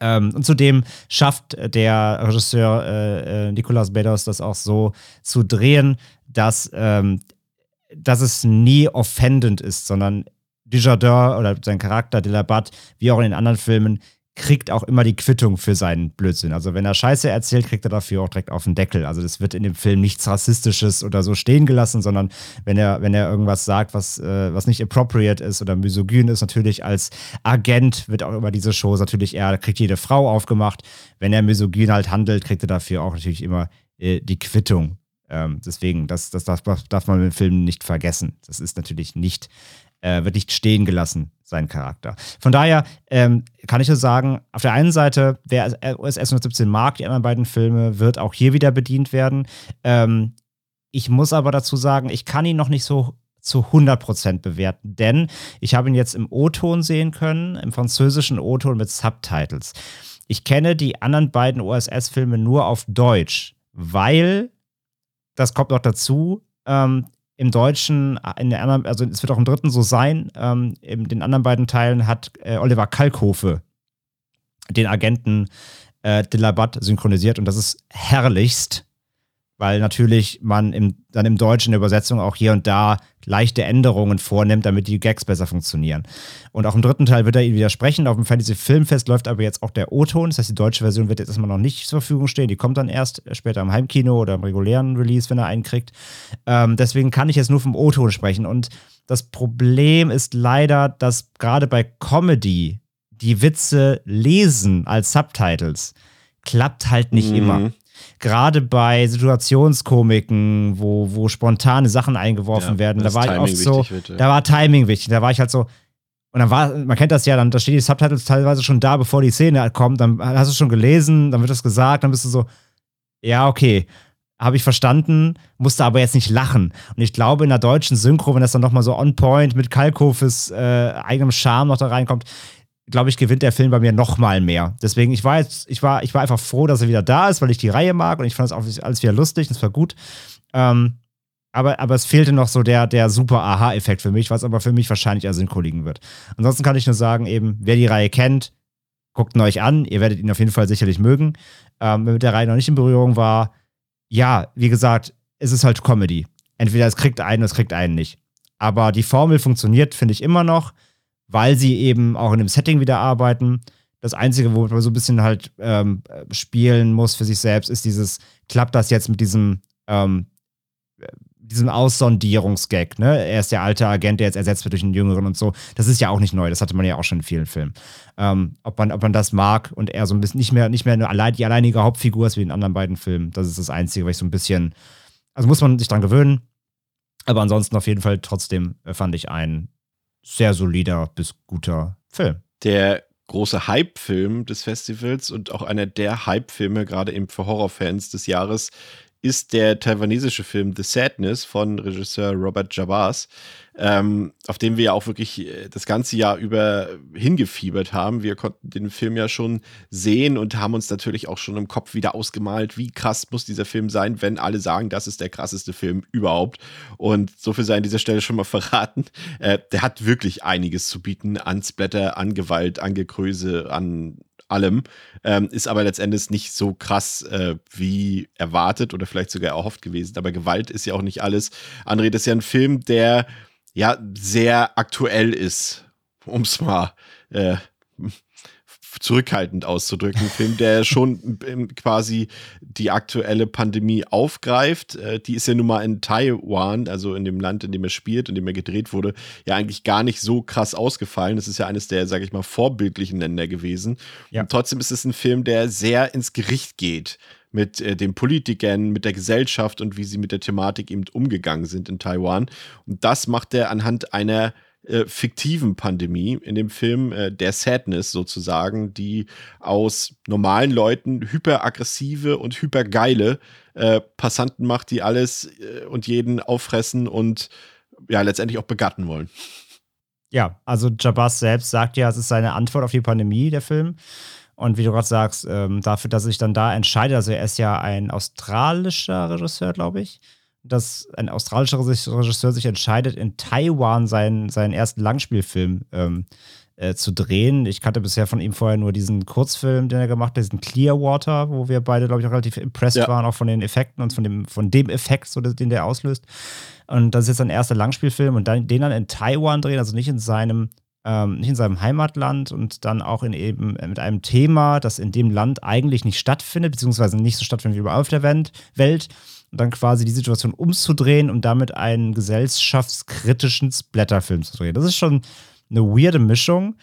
Ähm, und zudem schafft der Regisseur äh, äh, Nicolas Bedos das auch so zu drehen, dass, ähm, dass es nie offendend ist, sondern Dujardin oder sein Charakter Delabat, wie auch in den anderen Filmen, kriegt auch immer die Quittung für seinen Blödsinn. Also wenn er Scheiße erzählt, kriegt er dafür auch direkt auf den Deckel. Also das wird in dem Film nichts Rassistisches oder so stehen gelassen, sondern wenn er, wenn er irgendwas sagt, was, äh, was nicht appropriate ist oder misogyn ist, natürlich als Agent wird auch über diese Shows natürlich er kriegt jede Frau aufgemacht. Wenn er misogyn halt handelt, kriegt er dafür auch natürlich immer äh, die Quittung. Ähm, deswegen, das, das darf, darf man im Film nicht vergessen. Das ist natürlich nicht äh, wird nicht stehen gelassen, sein Charakter. Von daher ähm, kann ich nur sagen, auf der einen Seite, wer OSS 117 mag, die anderen beiden Filme, wird auch hier wieder bedient werden. Ähm, ich muss aber dazu sagen, ich kann ihn noch nicht so zu 100% bewerten, denn ich habe ihn jetzt im O-Ton sehen können, im französischen O-Ton mit Subtitles. Ich kenne die anderen beiden OSS-Filme nur auf Deutsch, weil, das kommt noch dazu, ähm, im Deutschen, äh, in der anderen, also es wird auch im dritten so sein, ähm, in den anderen beiden Teilen hat äh, Oliver Kalkofe den Agenten äh, Dillabat synchronisiert und das ist herrlichst weil natürlich man im, dann im Deutschen in der Übersetzung auch hier und da leichte Änderungen vornimmt, damit die Gags besser funktionieren. Und auch im dritten Teil wird er ihn widersprechen. Auf dem Fantasy Filmfest läuft aber jetzt auch der O-Ton. Das heißt, die deutsche Version wird jetzt erstmal noch nicht zur Verfügung stehen. Die kommt dann erst später im Heimkino oder im regulären Release, wenn er einen kriegt. Ähm, deswegen kann ich jetzt nur vom O-Ton sprechen. Und das Problem ist leider, dass gerade bei Comedy die Witze lesen als Subtitles klappt halt nicht mhm. immer gerade bei Situationskomiken, wo, wo spontane Sachen eingeworfen ja, werden, da war ich oft so, wird, ja. da war Timing wichtig. Da war ich halt so, und dann war, man kennt das ja, dann da stehen die Subtitles teilweise schon da, bevor die Szene kommt, dann hast du schon gelesen, dann wird das gesagt, dann bist du so, ja, okay, habe ich verstanden, musste aber jetzt nicht lachen. Und ich glaube, in der deutschen Synchro, wenn das dann nochmal so on point mit Kalkhofes äh, eigenem Charme noch da reinkommt, glaube ich, gewinnt der Film bei mir noch mal mehr. Deswegen, ich war jetzt, ich war, ich war einfach froh, dass er wieder da ist, weil ich die Reihe mag und ich fand es auch alles wieder lustig, das war gut. Ähm, aber, aber es fehlte noch so der, der super Aha-Effekt für mich, was aber für mich wahrscheinlich als Synchro liegen wird. Ansonsten kann ich nur sagen, eben, wer die Reihe kennt, guckt ihn euch an. Ihr werdet ihn auf jeden Fall sicherlich mögen. Ähm, wer mit der Reihe noch nicht in Berührung war, ja, wie gesagt, es ist halt Comedy. Entweder es kriegt einen oder es kriegt einen nicht. Aber die Formel funktioniert, finde ich immer noch weil sie eben auch in dem Setting wieder arbeiten. Das Einzige, wo man so ein bisschen halt ähm, spielen muss für sich selbst, ist dieses, klappt das jetzt mit diesem, ähm, diesem Aussondierungsgag, ne? Er ist der alte Agent, der jetzt ersetzt wird durch einen Jüngeren und so. Das ist ja auch nicht neu, das hatte man ja auch schon in vielen Filmen. Ähm, ob, man, ob man das mag und er so ein bisschen nicht mehr, nicht mehr eine, allein, die alleinige Hauptfigur ist wie in den anderen beiden Filmen, das ist das Einzige, was ich so ein bisschen, also muss man sich dran gewöhnen. Aber ansonsten auf jeden Fall trotzdem äh, fand ich einen sehr solider bis guter Film. Der große Hype-Film des Festivals und auch einer der Hype-Filme, gerade eben für Horrorfans des Jahres, ist der taiwanesische Film The Sadness von Regisseur Robert Jabaz, ähm, auf den wir ja auch wirklich äh, das ganze Jahr über hingefiebert haben. Wir konnten den Film ja schon sehen und haben uns natürlich auch schon im Kopf wieder ausgemalt, wie krass muss dieser Film sein, wenn alle sagen, das ist der krasseste Film überhaupt. Und so viel sei an dieser Stelle schon mal verraten. Äh, der hat wirklich einiges zu bieten an Splatter, an Gewalt, an Gekröse, an allem, ähm, ist aber letztendlich nicht so krass äh, wie erwartet oder vielleicht sogar erhofft gewesen. Aber Gewalt ist ja auch nicht alles. André, das ist ja ein Film, der ja sehr aktuell ist, um es mal äh, zurückhaltend auszudrücken. Ein Film, der schon quasi die aktuelle Pandemie aufgreift. Äh, die ist ja nun mal in Taiwan, also in dem Land, in dem er spielt, in dem er gedreht wurde, ja eigentlich gar nicht so krass ausgefallen. Das ist ja eines der, sage ich mal, vorbildlichen Länder gewesen. Ja. Und trotzdem ist es ein Film, der sehr ins Gericht geht mit äh, den Politikern, mit der Gesellschaft und wie sie mit der Thematik eben umgegangen sind in Taiwan. Und das macht er anhand einer äh, fiktiven Pandemie in dem Film äh, der Sadness sozusagen, die aus normalen Leuten hyperaggressive und hypergeile äh, Passanten macht, die alles äh, und jeden auffressen und ja letztendlich auch begatten wollen. Ja, also Jabaz selbst sagt ja, es ist seine Antwort auf die Pandemie, der Film. Und wie du gerade sagst, ähm, dafür, dass sich dann da entscheidet, also er ist ja ein australischer Regisseur, glaube ich, dass ein australischer Regisseur sich entscheidet, in Taiwan seinen, seinen ersten Langspielfilm ähm, äh, zu drehen. Ich kannte bisher von ihm vorher nur diesen Kurzfilm, den er gemacht hat, diesen Clearwater, wo wir beide, glaube ich, auch relativ impressed ja. waren, auch von den Effekten und von dem, von dem Effekt, so, den der auslöst. Und das ist jetzt sein erster Langspielfilm und dann, den dann in Taiwan drehen, also nicht in seinem ähm, nicht in seinem Heimatland und dann auch in eben mit einem Thema, das in dem Land eigentlich nicht stattfindet, beziehungsweise nicht so stattfindet wie überall auf der Welt dann quasi die Situation umzudrehen und damit einen gesellschaftskritischen Splatterfilm zu drehen. Das ist schon eine weirde Mischung.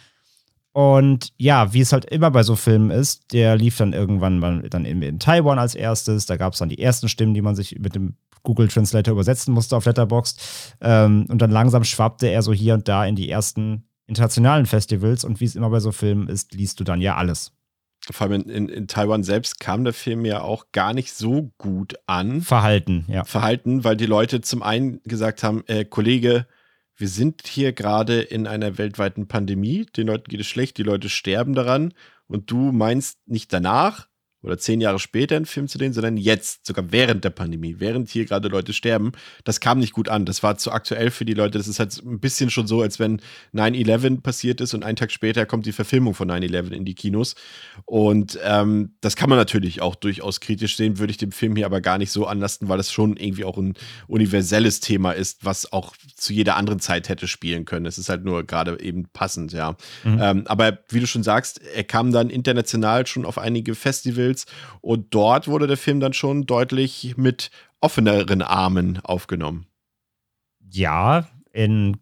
Und ja, wie es halt immer bei so Filmen ist, der lief dann irgendwann mal dann in, in Taiwan als erstes. Da gab es dann die ersten Stimmen, die man sich mit dem Google Translator übersetzen musste auf Letterboxd. Ähm, und dann langsam schwappte er so hier und da in die ersten internationalen Festivals. Und wie es immer bei so Filmen ist, liest du dann ja alles vor allem in, in, in, Taiwan selbst kam der Film ja auch gar nicht so gut an. Verhalten, ja. Verhalten, weil die Leute zum einen gesagt haben, äh, Kollege, wir sind hier gerade in einer weltweiten Pandemie, den Leuten geht es schlecht, die Leute sterben daran und du meinst nicht danach, oder zehn Jahre später einen Film zu drehen, sondern jetzt, sogar während der Pandemie, während hier gerade Leute sterben. Das kam nicht gut an. Das war zu aktuell für die Leute. Das ist halt ein bisschen schon so, als wenn 9-11 passiert ist und einen Tag später kommt die Verfilmung von 9-11 in die Kinos. Und ähm, das kann man natürlich auch durchaus kritisch sehen, würde ich dem Film hier aber gar nicht so anlasten, weil es schon irgendwie auch ein universelles Thema ist, was auch zu jeder anderen Zeit hätte spielen können. Es ist halt nur gerade eben passend, ja. Mhm. Ähm, aber wie du schon sagst, er kam dann international schon auf einige Festivals Festivals. Und dort wurde der Film dann schon deutlich mit offeneren Armen aufgenommen. Ja, in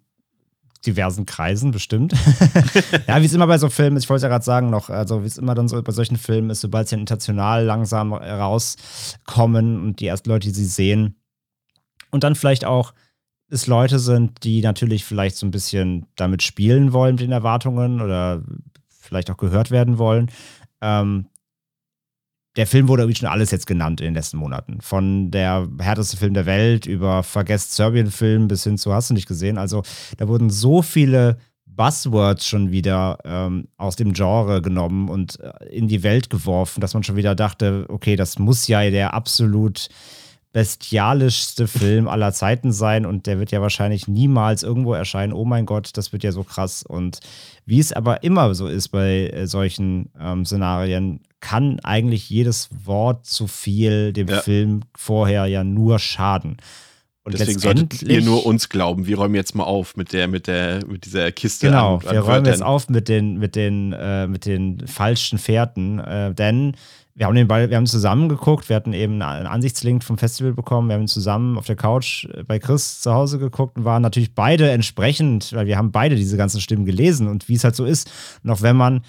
diversen Kreisen bestimmt. ja, wie es immer bei so Filmen ist, ich wollte es ja gerade sagen noch, also wie es immer dann so bei solchen Filmen ist, sobald sie international langsam rauskommen und die ersten Leute, die sie sehen und dann vielleicht auch es Leute sind, die natürlich vielleicht so ein bisschen damit spielen wollen mit den Erwartungen oder vielleicht auch gehört werden wollen, ähm, der Film wurde irgendwie schon alles jetzt genannt in den letzten Monaten. Von der härteste Film der Welt über Vergesst Serbien-Film bis hin zu Hast du nicht gesehen. Also da wurden so viele Buzzwords schon wieder ähm, aus dem Genre genommen und äh, in die Welt geworfen, dass man schon wieder dachte, okay, das muss ja der absolut bestialischste Film aller Zeiten sein und der wird ja wahrscheinlich niemals irgendwo erscheinen. Oh mein Gott, das wird ja so krass. Und wie es aber immer so ist bei äh, solchen ähm, Szenarien, kann eigentlich jedes Wort zu viel dem ja. Film vorher ja nur schaden. Und Deswegen solltet ihr nur uns glauben. Wir räumen jetzt mal auf mit der, mit der, mit dieser Kiste. Genau, an, an wir räumen jetzt auf mit den, mit den, äh, mit den falschen Fährten, äh, denn wir haben den Ball, wir haben zusammen geguckt, wir hatten eben einen Ansichtslink vom Festival bekommen, wir haben zusammen auf der Couch äh, bei Chris zu Hause geguckt und waren natürlich beide entsprechend, weil wir haben beide diese ganzen Stimmen gelesen und wie es halt so ist, noch wenn man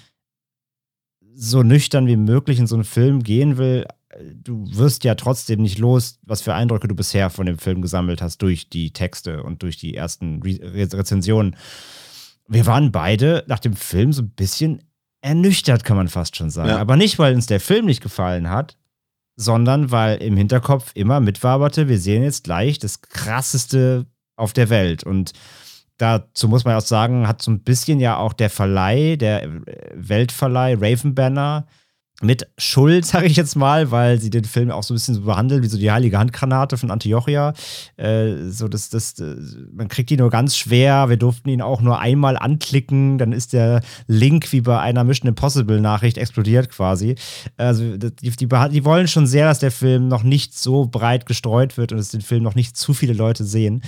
so nüchtern wie möglich in so einen Film gehen will, du wirst ja trotzdem nicht los, was für Eindrücke du bisher von dem Film gesammelt hast durch die Texte und durch die ersten Re Rezensionen. Wir waren beide nach dem Film so ein bisschen ernüchtert, kann man fast schon sagen. Ja. Aber nicht, weil uns der Film nicht gefallen hat, sondern weil im Hinterkopf immer mitwaberte, wir sehen jetzt gleich das krasseste auf der Welt. Und dazu muss man auch sagen, hat so ein bisschen ja auch der Verleih, der Weltverleih Raven Banner, mit Schuld, sage ich jetzt mal, weil sie den Film auch so ein bisschen so behandelt wie so die heilige Handgranate von Antiochia. Äh, so das, das, äh, man kriegt ihn nur ganz schwer. Wir durften ihn auch nur einmal anklicken, dann ist der Link wie bei einer Mission Impossible Nachricht explodiert quasi. Also die, die, die wollen schon sehr, dass der Film noch nicht so breit gestreut wird und dass den Film noch nicht zu viele Leute sehen.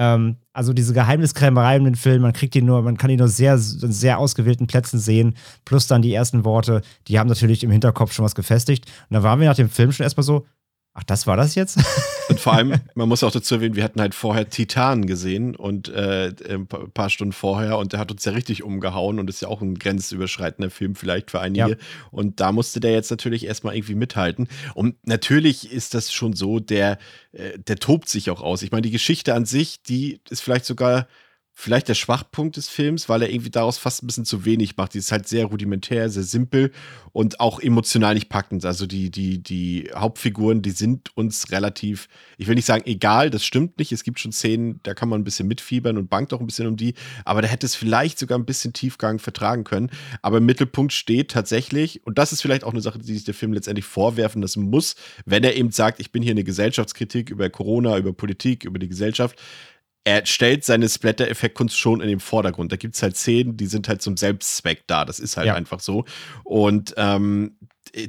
Ähm, also diese Geheimniskrämerei in den Film, man kriegt ihn nur, man kann ihn nur sehr, sehr ausgewählten Plätzen sehen, plus dann die ersten Worte, die haben natürlich im Hinterkopf schon was gefestigt. Und da waren wir nach dem Film schon erstmal so, Ach, das war das jetzt? Und vor allem, man muss auch dazu erwähnen, wir hatten halt vorher Titan gesehen und äh, ein paar Stunden vorher und der hat uns ja richtig umgehauen und ist ja auch ein grenzüberschreitender Film vielleicht für einige. Ja. Und da musste der jetzt natürlich erstmal irgendwie mithalten. Und natürlich ist das schon so, der, äh, der tobt sich auch aus. Ich meine, die Geschichte an sich, die ist vielleicht sogar vielleicht der Schwachpunkt des Films, weil er irgendwie daraus fast ein bisschen zu wenig macht. Die ist halt sehr rudimentär, sehr simpel und auch emotional nicht packend. Also die, die, die Hauptfiguren, die sind uns relativ, ich will nicht sagen egal, das stimmt nicht. Es gibt schon Szenen, da kann man ein bisschen mitfiebern und bangt auch ein bisschen um die, aber da hätte es vielleicht sogar ein bisschen Tiefgang vertragen können. Aber im Mittelpunkt steht tatsächlich, und das ist vielleicht auch eine Sache, die sich der Film letztendlich vorwerfen lassen muss, wenn er eben sagt, ich bin hier eine Gesellschaftskritik über Corona, über Politik, über die Gesellschaft er stellt seine Splatter-Effektkunst schon in den Vordergrund. Da gibt es halt Szenen, die sind halt zum Selbstzweck da. Das ist halt ja. einfach so. Und ähm,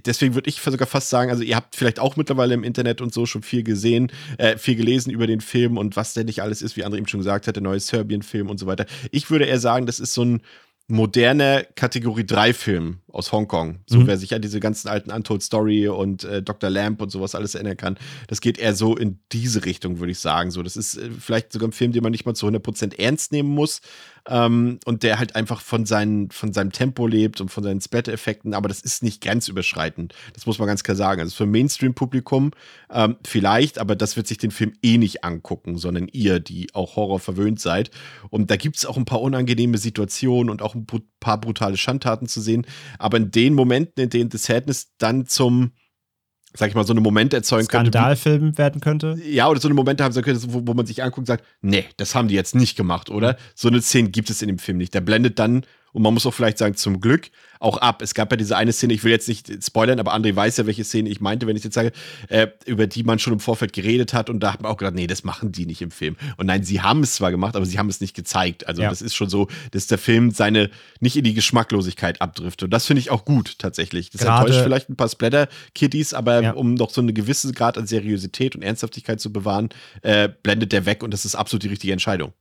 deswegen würde ich sogar fast sagen, also ihr habt vielleicht auch mittlerweile im Internet und so schon viel gesehen, äh, viel gelesen über den Film und was der nicht alles ist, wie André eben schon gesagt hat, der neue Serbien-Film und so weiter. Ich würde eher sagen, das ist so ein moderner Kategorie 3 Film aus Hongkong. So, mhm. wer sich an diese ganzen alten Untold Story und äh, Dr. Lamp und sowas alles erinnern kann, das geht eher so in diese Richtung, würde ich sagen. So, das ist äh, vielleicht sogar ein Film, den man nicht mal zu 100% ernst nehmen muss, ähm, und der halt einfach von, seinen, von seinem Tempo lebt und von seinen Splatter-Effekten, aber das ist nicht grenzüberschreitend. Das muss man ganz klar sagen. Also für Mainstream-Publikum ähm, vielleicht, aber das wird sich den Film eh nicht angucken, sondern ihr, die auch Horror verwöhnt seid. Und da gibt es auch ein paar unangenehme Situationen und auch ein paar brutale Schandtaten zu sehen. Aber in den Momenten, in denen The Sadness dann zum sag ich mal, so eine Momente erzeugen könnte. Skandalfilm werden könnte? Ja, oder so eine Momente haben könnte, wo, wo man sich anguckt und sagt, nee, das haben die jetzt nicht gemacht, oder? Mhm. So eine Szene gibt es in dem Film nicht. Der blendet dann und man muss auch vielleicht sagen, zum Glück auch ab. Es gab ja diese eine Szene, ich will jetzt nicht spoilern, aber André weiß ja, welche Szene ich meinte, wenn ich jetzt sage, äh, über die man schon im Vorfeld geredet hat. Und da hat man auch gedacht, nee, das machen die nicht im Film. Und nein, sie haben es zwar gemacht, aber sie haben es nicht gezeigt. Also ja. das ist schon so, dass der Film seine nicht in die Geschmacklosigkeit abdriftet. Und das finde ich auch gut tatsächlich. Das Gerade, enttäuscht vielleicht ein paar Splatter-Kiddies, aber ja. um noch so eine gewisse Grad an Seriosität und Ernsthaftigkeit zu bewahren, äh, blendet der weg und das ist absolut die richtige Entscheidung.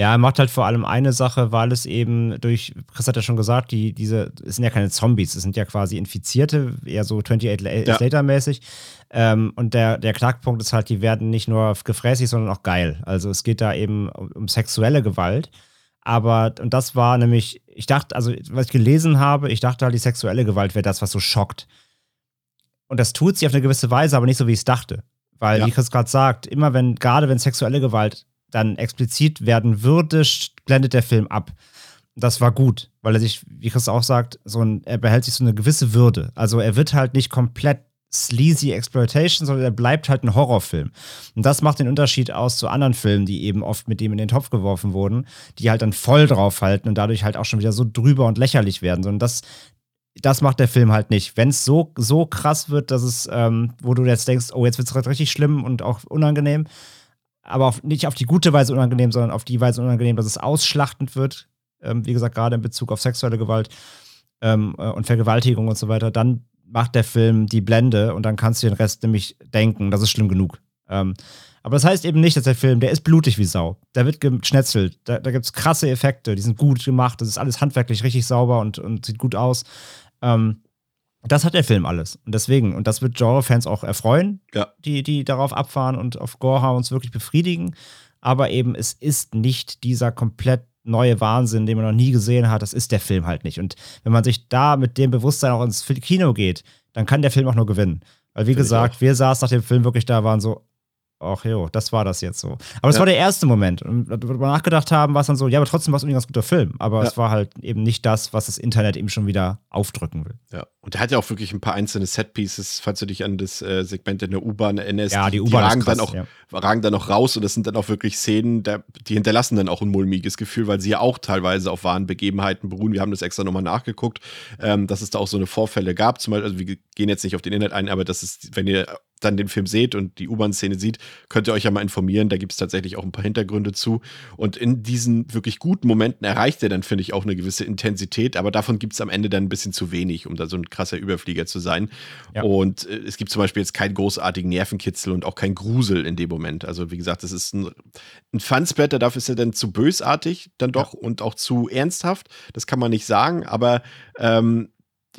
Ja, er macht halt vor allem eine Sache, weil es eben durch, Chris hat ja schon gesagt, die, diese, es sind ja keine Zombies, es sind ja quasi Infizierte, eher so 28 ja. Later-mäßig. Ähm, und der, der Knackpunkt ist halt, die werden nicht nur gefräßig, sondern auch geil. Also es geht da eben um, um sexuelle Gewalt. Aber, und das war nämlich, ich dachte, also was ich gelesen habe, ich dachte halt, die sexuelle Gewalt wäre das, was so schockt. Und das tut sie auf eine gewisse Weise, aber nicht so, wie ich es dachte. Weil, ja. wie Chris gerade sagt, immer wenn, gerade wenn sexuelle Gewalt dann explizit werden würde, blendet der Film ab. Das war gut, weil er sich, wie Chris auch sagt, so ein, er behält sich so eine gewisse Würde. Also er wird halt nicht komplett sleazy Exploitation, sondern er bleibt halt ein Horrorfilm. Und das macht den Unterschied aus zu anderen Filmen, die eben oft mit dem in den Topf geworfen wurden, die halt dann voll draufhalten und dadurch halt auch schon wieder so drüber und lächerlich werden. Sondern das, das macht der Film halt nicht. Wenn es so, so krass wird, dass es, ähm, wo du jetzt denkst, oh, jetzt wird es richtig schlimm und auch unangenehm, aber auf, nicht auf die gute Weise unangenehm, sondern auf die Weise unangenehm, dass es ausschlachtend wird. Ähm, wie gesagt, gerade in Bezug auf sexuelle Gewalt ähm, äh, und Vergewaltigung und so weiter. Dann macht der Film die Blende und dann kannst du den Rest nämlich denken, das ist schlimm genug. Ähm, aber das heißt eben nicht, dass der Film, der ist blutig wie Sau. Der wird geschnetzelt. Da, da gibt es krasse Effekte, die sind gut gemacht. Das ist alles handwerklich richtig sauber und, und sieht gut aus. Ähm, das hat der Film alles. Und deswegen, und das wird Genre-Fans auch erfreuen, ja. die, die darauf abfahren und auf Gore uns wirklich befriedigen. Aber eben, es ist nicht dieser komplett neue Wahnsinn, den man noch nie gesehen hat. Das ist der Film halt nicht. Und wenn man sich da mit dem Bewusstsein auch ins Kino geht, dann kann der Film auch nur gewinnen. Weil, wie Find gesagt, wir saßen nach dem Film wirklich da, waren so, ach jo, das war das jetzt so. Aber das ja. war der erste Moment. Und wir nachgedacht haben, war es dann so, ja, aber trotzdem war es ein ganz guter Film. Aber ja. es war halt eben nicht das, was das Internet eben schon wieder aufdrücken will. Ja, und er hat ja auch wirklich ein paar einzelne Setpieces, falls du dich an das äh, Segment in der U-Bahn erinnerst. Ja, die U-Bahn ragen, dann auch, ja. ragen dann auch raus und das sind dann auch wirklich Szenen, die hinterlassen dann auch ein mulmiges Gefühl, weil sie ja auch teilweise auf wahren Begebenheiten beruhen. Wir haben das extra nochmal nachgeguckt, ähm, dass es da auch so eine Vorfälle gab. Zum Beispiel, also wir gehen jetzt nicht auf den Inhalt ein, aber das ist, wenn ihr dann den Film seht und die U-Bahn-Szene sieht, könnt ihr euch ja mal informieren. Da gibt es tatsächlich auch ein paar Hintergründe zu. Und in diesen wirklich guten Momenten erreicht er dann, finde ich, auch eine gewisse Intensität. Aber davon gibt es am Ende dann ein bisschen zu wenig, um da so ein krasser Überflieger zu sein. Ja. Und äh, es gibt zum Beispiel jetzt keinen großartigen Nervenkitzel und auch keinen Grusel in dem Moment. Also, wie gesagt, das ist ein, ein Fansplatter. Dafür ist er dann zu bösartig, dann doch, ja. und auch zu ernsthaft. Das kann man nicht sagen. Aber ähm,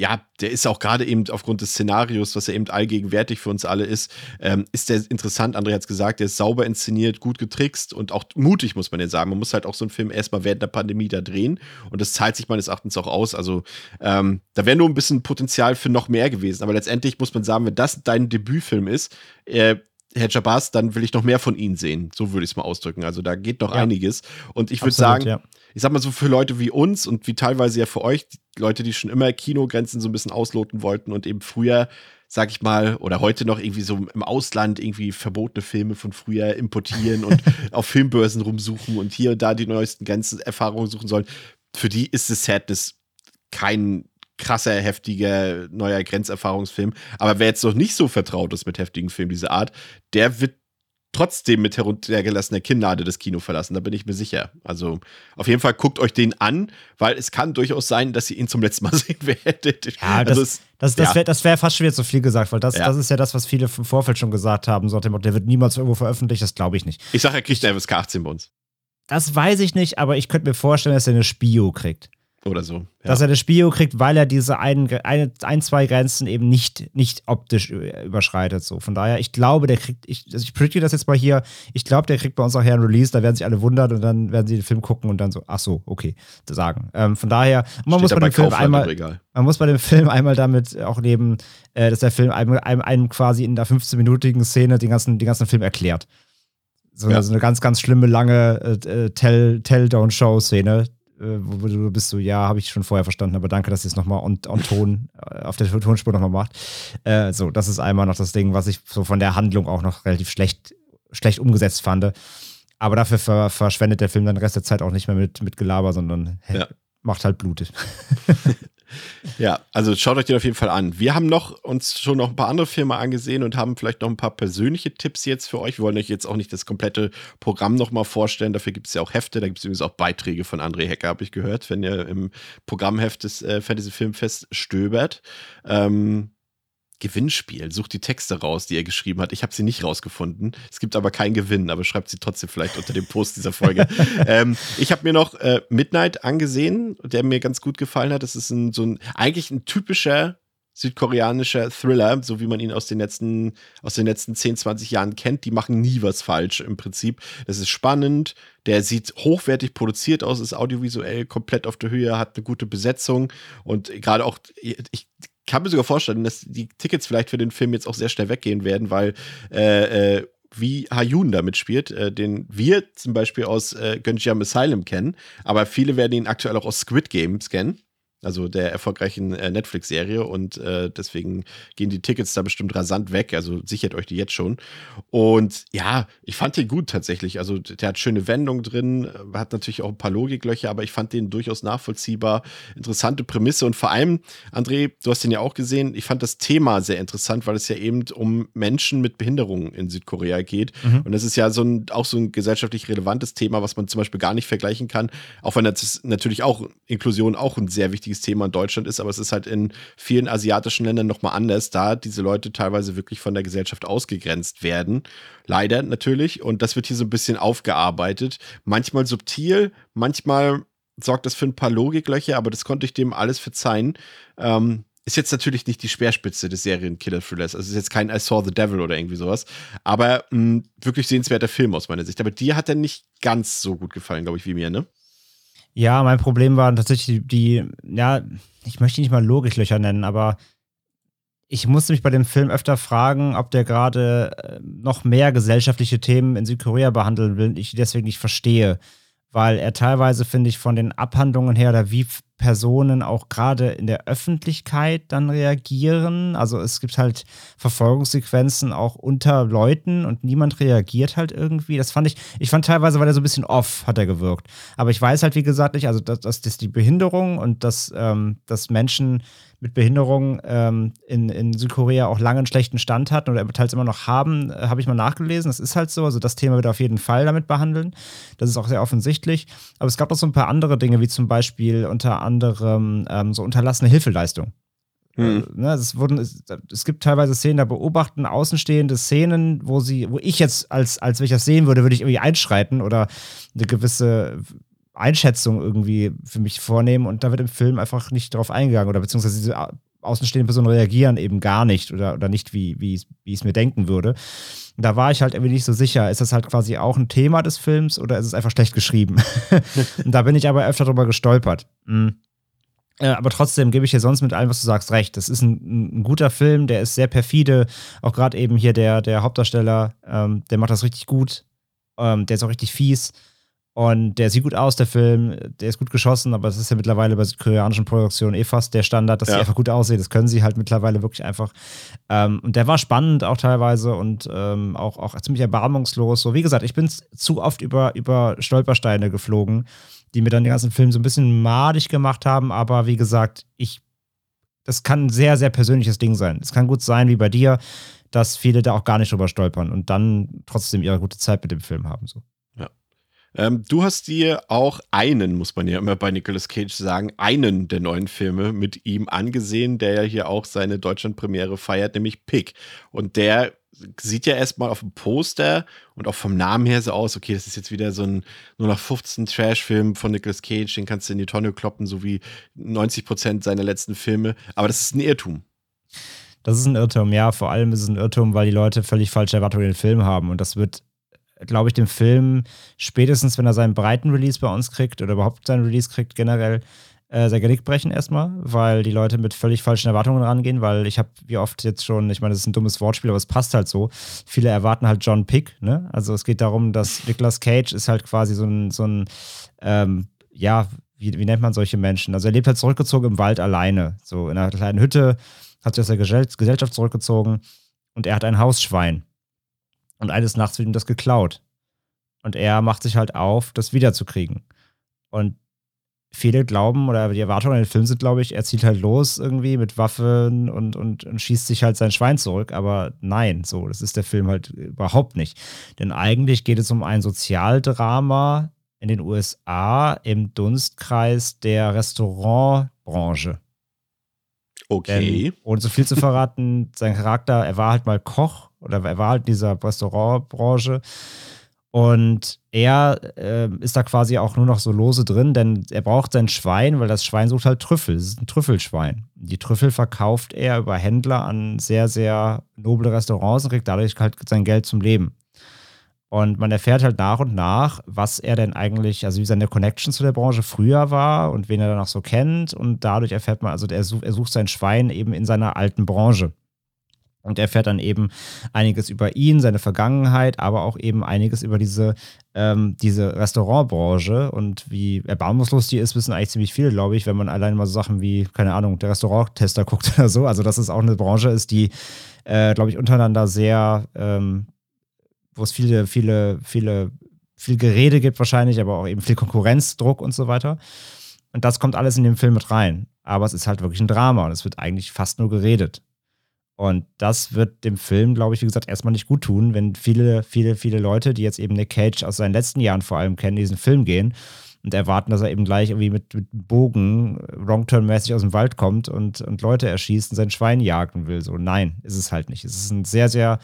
ja, der ist auch gerade eben aufgrund des Szenarios, was ja eben allgegenwärtig für uns alle ist, ähm, ist der interessant. André hat es gesagt, der ist sauber inszeniert, gut getrickst und auch mutig, muss man ja sagen. Man muss halt auch so einen Film erstmal während der Pandemie da drehen und das zahlt sich meines Erachtens auch aus. Also ähm, da wäre nur ein bisschen Potenzial für noch mehr gewesen. Aber letztendlich muss man sagen, wenn das dein Debütfilm ist, äh, Herr Jabaz, dann will ich noch mehr von Ihnen sehen. So würde ich es mal ausdrücken. Also da geht noch ja. einiges. Und ich würde sagen, ja. ich sag mal so für Leute wie uns und wie teilweise ja für euch, Leute, die schon immer Kinogrenzen so ein bisschen ausloten wollten und eben früher, sag ich mal, oder heute noch irgendwie so im Ausland irgendwie verbotene Filme von früher importieren und auf Filmbörsen rumsuchen und hier und da die neuesten Grenzenerfahrungen suchen sollen. Für die ist es Sadness kein krasser, heftiger, neuer Grenzerfahrungsfilm. Aber wer jetzt noch nicht so vertraut ist mit heftigen Filmen dieser Art, der wird trotzdem mit heruntergelassener Kinnlade das Kino verlassen, da bin ich mir sicher. Also auf jeden Fall guckt euch den an, weil es kann durchaus sein, dass ihr ihn zum letzten Mal sehen werdet. Ja, das, also es, das, das, ja. wäre wär fast schon wieder zu viel gesagt, weil das, ja. das ist ja das, was viele im Vorfeld schon gesagt haben. So, der wird niemals irgendwo veröffentlicht, das glaube ich nicht. Ich sage, er kriegt eine FSK 18 bei uns. Das weiß ich nicht, aber ich könnte mir vorstellen, dass er eine Spio kriegt. Oder so. Ja. Dass er das Spio kriegt, weil er diese ein, ein, ein, zwei Grenzen eben nicht, nicht optisch überschreitet. So. Von daher, ich glaube, der kriegt, ich, also ich predikte das jetzt mal hier, ich glaube, der kriegt bei uns auch her ein Release, da werden sich alle wundern und dann werden sie den Film gucken und dann so, ach so, okay, sagen. Ähm, von daher, man muss bei dem Film einmal, man muss bei dem Film einmal damit auch leben, äh, dass der Film einem, einem, einem quasi in der 15-minütigen Szene den ganzen, den ganzen Film erklärt. So, ja. so eine ganz, ganz schlimme, lange äh, Tell-Down-Show-Szene, äh, wo du bist so, ja, habe ich schon vorher verstanden, aber danke, dass ihr es nochmal on, on Ton, äh, auf der Tonspur nochmal macht. Äh, so, das ist einmal noch das Ding, was ich so von der Handlung auch noch relativ schlecht, schlecht umgesetzt fand. Aber dafür ver verschwendet der Film dann den Rest der Zeit auch nicht mehr mit, mit Gelaber, sondern ja. macht halt Blut. Ja, also schaut euch den auf jeden Fall an. Wir haben noch uns schon noch ein paar andere Filme angesehen und haben vielleicht noch ein paar persönliche Tipps jetzt für euch. Wir wollen euch jetzt auch nicht das komplette Programm nochmal vorstellen. Dafür gibt es ja auch Hefte. Da gibt es übrigens auch Beiträge von André Hecker, habe ich gehört, wenn ihr im Programmheft des äh, Fantasy Filmfest stöbert. Ähm, Gewinnspiel. Sucht die Texte raus, die er geschrieben hat. Ich habe sie nicht rausgefunden. Es gibt aber keinen Gewinn, aber schreibt sie trotzdem vielleicht unter dem Post dieser Folge. ähm, ich habe mir noch äh, Midnight angesehen, der mir ganz gut gefallen hat. Das ist ein, so ein, eigentlich ein typischer südkoreanischer Thriller, so wie man ihn aus den letzten, aus den letzten 10, 20 Jahren kennt. Die machen nie was falsch im Prinzip. Das ist spannend. Der sieht hochwertig produziert aus, ist audiovisuell komplett auf der Höhe, hat eine gute Besetzung und gerade auch, ich kann mir sogar vorstellen, dass die Tickets vielleicht für den Film jetzt auch sehr schnell weggehen werden, weil äh, äh, wie Hayun da mitspielt, äh, den wir zum Beispiel aus äh, Gunjam Asylum kennen, aber viele werden ihn aktuell auch aus Squid Games kennen also der erfolgreichen äh, Netflix-Serie und äh, deswegen gehen die Tickets da bestimmt rasant weg, also sichert euch die jetzt schon. Und ja, ich fand den gut tatsächlich, also der hat schöne Wendungen drin, äh, hat natürlich auch ein paar Logiklöcher, aber ich fand den durchaus nachvollziehbar, interessante Prämisse und vor allem, André, du hast den ja auch gesehen, ich fand das Thema sehr interessant, weil es ja eben um Menschen mit Behinderungen in Südkorea geht mhm. und das ist ja so ein, auch so ein gesellschaftlich relevantes Thema, was man zum Beispiel gar nicht vergleichen kann, auch wenn das natürlich auch Inklusion auch ein sehr wichtiges wichtiges Thema in Deutschland ist, aber es ist halt in vielen asiatischen Ländern nochmal anders, da diese Leute teilweise wirklich von der Gesellschaft ausgegrenzt werden. Leider natürlich. Und das wird hier so ein bisschen aufgearbeitet. Manchmal subtil, manchmal sorgt das für ein paar Logiklöcher, aber das konnte ich dem alles verzeihen. Ähm, ist jetzt natürlich nicht die Speerspitze des Serienkiller-Thrillers. Also ist jetzt kein I Saw the Devil oder irgendwie sowas. Aber mh, wirklich sehenswerter Film aus meiner Sicht. Aber dir hat er nicht ganz so gut gefallen, glaube ich, wie mir, ne? Ja, mein Problem waren tatsächlich die, ja, ich möchte nicht mal Logiklöcher nennen, aber ich musste mich bei dem Film öfter fragen, ob der gerade äh, noch mehr gesellschaftliche Themen in Südkorea behandeln will, ich deswegen nicht verstehe. Weil er teilweise, finde ich, von den Abhandlungen her oder wie Personen auch gerade in der Öffentlichkeit dann reagieren. Also es gibt halt Verfolgungssequenzen auch unter Leuten und niemand reagiert halt irgendwie. Das fand ich, ich fand teilweise, weil er so ein bisschen off hat er gewirkt. Aber ich weiß halt, wie gesagt, nicht, also dass, dass, die Behinderung und dass, ähm, dass Menschen mit Behinderung ähm, in, in Südkorea auch lange einen schlechten Stand hatten oder teils immer noch haben, äh, habe ich mal nachgelesen. Das ist halt so. Also das Thema wird auf jeden Fall damit behandeln. Das ist auch sehr offensichtlich. Aber es gab noch so ein paar andere Dinge, wie zum Beispiel unter anderem ähm, so unterlassene Hilfeleistung. Mhm. Äh, ne, es, wurden, es, es, gibt teilweise Szenen, da beobachten außenstehende Szenen, wo sie, wo ich jetzt als, als wenn ich das sehen würde, würde ich irgendwie einschreiten oder eine gewisse Einschätzung irgendwie für mich vornehmen und da wird im Film einfach nicht drauf eingegangen oder beziehungsweise diese außenstehenden Personen reagieren eben gar nicht oder, oder nicht, wie, wie, wie ich es mir denken würde. Da war ich halt irgendwie nicht so sicher, ist das halt quasi auch ein Thema des Films oder ist es einfach schlecht geschrieben? und da bin ich aber öfter drüber gestolpert. Mhm. Äh, aber trotzdem gebe ich dir sonst mit allem, was du sagst, recht. Das ist ein, ein guter Film, der ist sehr perfide. Auch gerade eben hier der, der Hauptdarsteller, ähm, der macht das richtig gut. Ähm, der ist auch richtig fies. Und der sieht gut aus, der Film, der ist gut geschossen, aber es ist ja mittlerweile bei südkoreanischen Produktionen eh fast der Standard, dass ja. sie einfach gut aussehen. Das können sie halt mittlerweile wirklich einfach. Ähm, und der war spannend auch teilweise und ähm, auch, auch ziemlich erbarmungslos. So, wie gesagt, ich bin zu oft über, über Stolpersteine geflogen, die mir dann den ganzen Film so ein bisschen madig gemacht haben, aber wie gesagt, ich, das kann ein sehr, sehr persönliches Ding sein. Es kann gut sein, wie bei dir, dass viele da auch gar nicht drüber stolpern und dann trotzdem ihre gute Zeit mit dem Film haben. So. Ähm, du hast dir auch einen, muss man ja immer bei Nicolas Cage sagen, einen der neuen Filme mit ihm angesehen, der ja hier auch seine Deutschlandpremiere feiert, nämlich Pick. Und der sieht ja erstmal auf dem Poster und auch vom Namen her so aus, okay, das ist jetzt wieder so ein nur noch 15 Trash-Film von Nicolas Cage, den kannst du in die Tonne kloppen, so wie 90 Prozent seiner letzten Filme. Aber das ist ein Irrtum. Das ist ein Irrtum, ja. Vor allem ist es ein Irrtum, weil die Leute völlig falsche Erwartungen in den Film haben. Und das wird glaube ich, dem Film spätestens, wenn er seinen breiten Release bei uns kriegt oder überhaupt seinen Release kriegt, generell äh, sein Genick brechen erstmal, weil die Leute mit völlig falschen Erwartungen rangehen, weil ich habe wie oft jetzt schon, ich meine, das ist ein dummes Wortspiel, aber es passt halt so. Viele erwarten halt John Pick, ne? Also es geht darum, dass Nicolas Cage ist halt quasi so ein, so ein ähm, ja, wie, wie nennt man solche Menschen? Also er lebt halt zurückgezogen im Wald alleine, so in einer kleinen Hütte, hat sich aus der Gesellschaft zurückgezogen und er hat ein Hausschwein. Und eines Nachts wird ihm das geklaut. Und er macht sich halt auf, das wiederzukriegen. Und viele glauben, oder die Erwartungen an den Film sind, glaube ich, er zieht halt los irgendwie mit Waffen und, und, und, schießt sich halt sein Schwein zurück. Aber nein, so, das ist der Film halt überhaupt nicht. Denn eigentlich geht es um ein Sozialdrama in den USA im Dunstkreis der Restaurantbranche. Okay. Denn, ohne so viel zu verraten, sein Charakter, er war halt mal Koch oder er war halt in dieser Restaurantbranche. Und er äh, ist da quasi auch nur noch so lose drin, denn er braucht sein Schwein, weil das Schwein sucht halt Trüffel. Es ist ein Trüffelschwein. Die Trüffel verkauft er über Händler an sehr, sehr noble Restaurants und kriegt dadurch halt sein Geld zum Leben. Und man erfährt halt nach und nach, was er denn eigentlich, also wie seine Connection zu der Branche früher war und wen er dann auch so kennt. Und dadurch erfährt man, also er er sucht sein Schwein eben in seiner alten Branche. Und er erfährt dann eben einiges über ihn, seine Vergangenheit, aber auch eben einiges über diese, ähm, diese Restaurantbranche und wie erbarmungslos die ist, wissen eigentlich ziemlich viele, glaube ich, wenn man allein mal so Sachen wie, keine Ahnung, der Restauranttester guckt oder so. Also, dass es auch eine Branche ist, die, äh, glaube ich, untereinander sehr, ähm, wo es viele, viele, viele, viel Gerede gibt wahrscheinlich, aber auch eben viel Konkurrenzdruck und so weiter. Und das kommt alles in den Film mit rein. Aber es ist halt wirklich ein Drama und es wird eigentlich fast nur geredet. Und das wird dem Film, glaube ich, wie gesagt, erstmal nicht gut tun, wenn viele, viele, viele Leute, die jetzt eben Nick Cage aus seinen letzten Jahren vor allem kennen, diesen Film gehen und erwarten, dass er eben gleich irgendwie mit, mit Bogen Wrong-Turn-mäßig aus dem Wald kommt und, und Leute erschießt und sein Schwein jagen will. So, nein, ist es halt nicht. Es ist ein sehr, sehr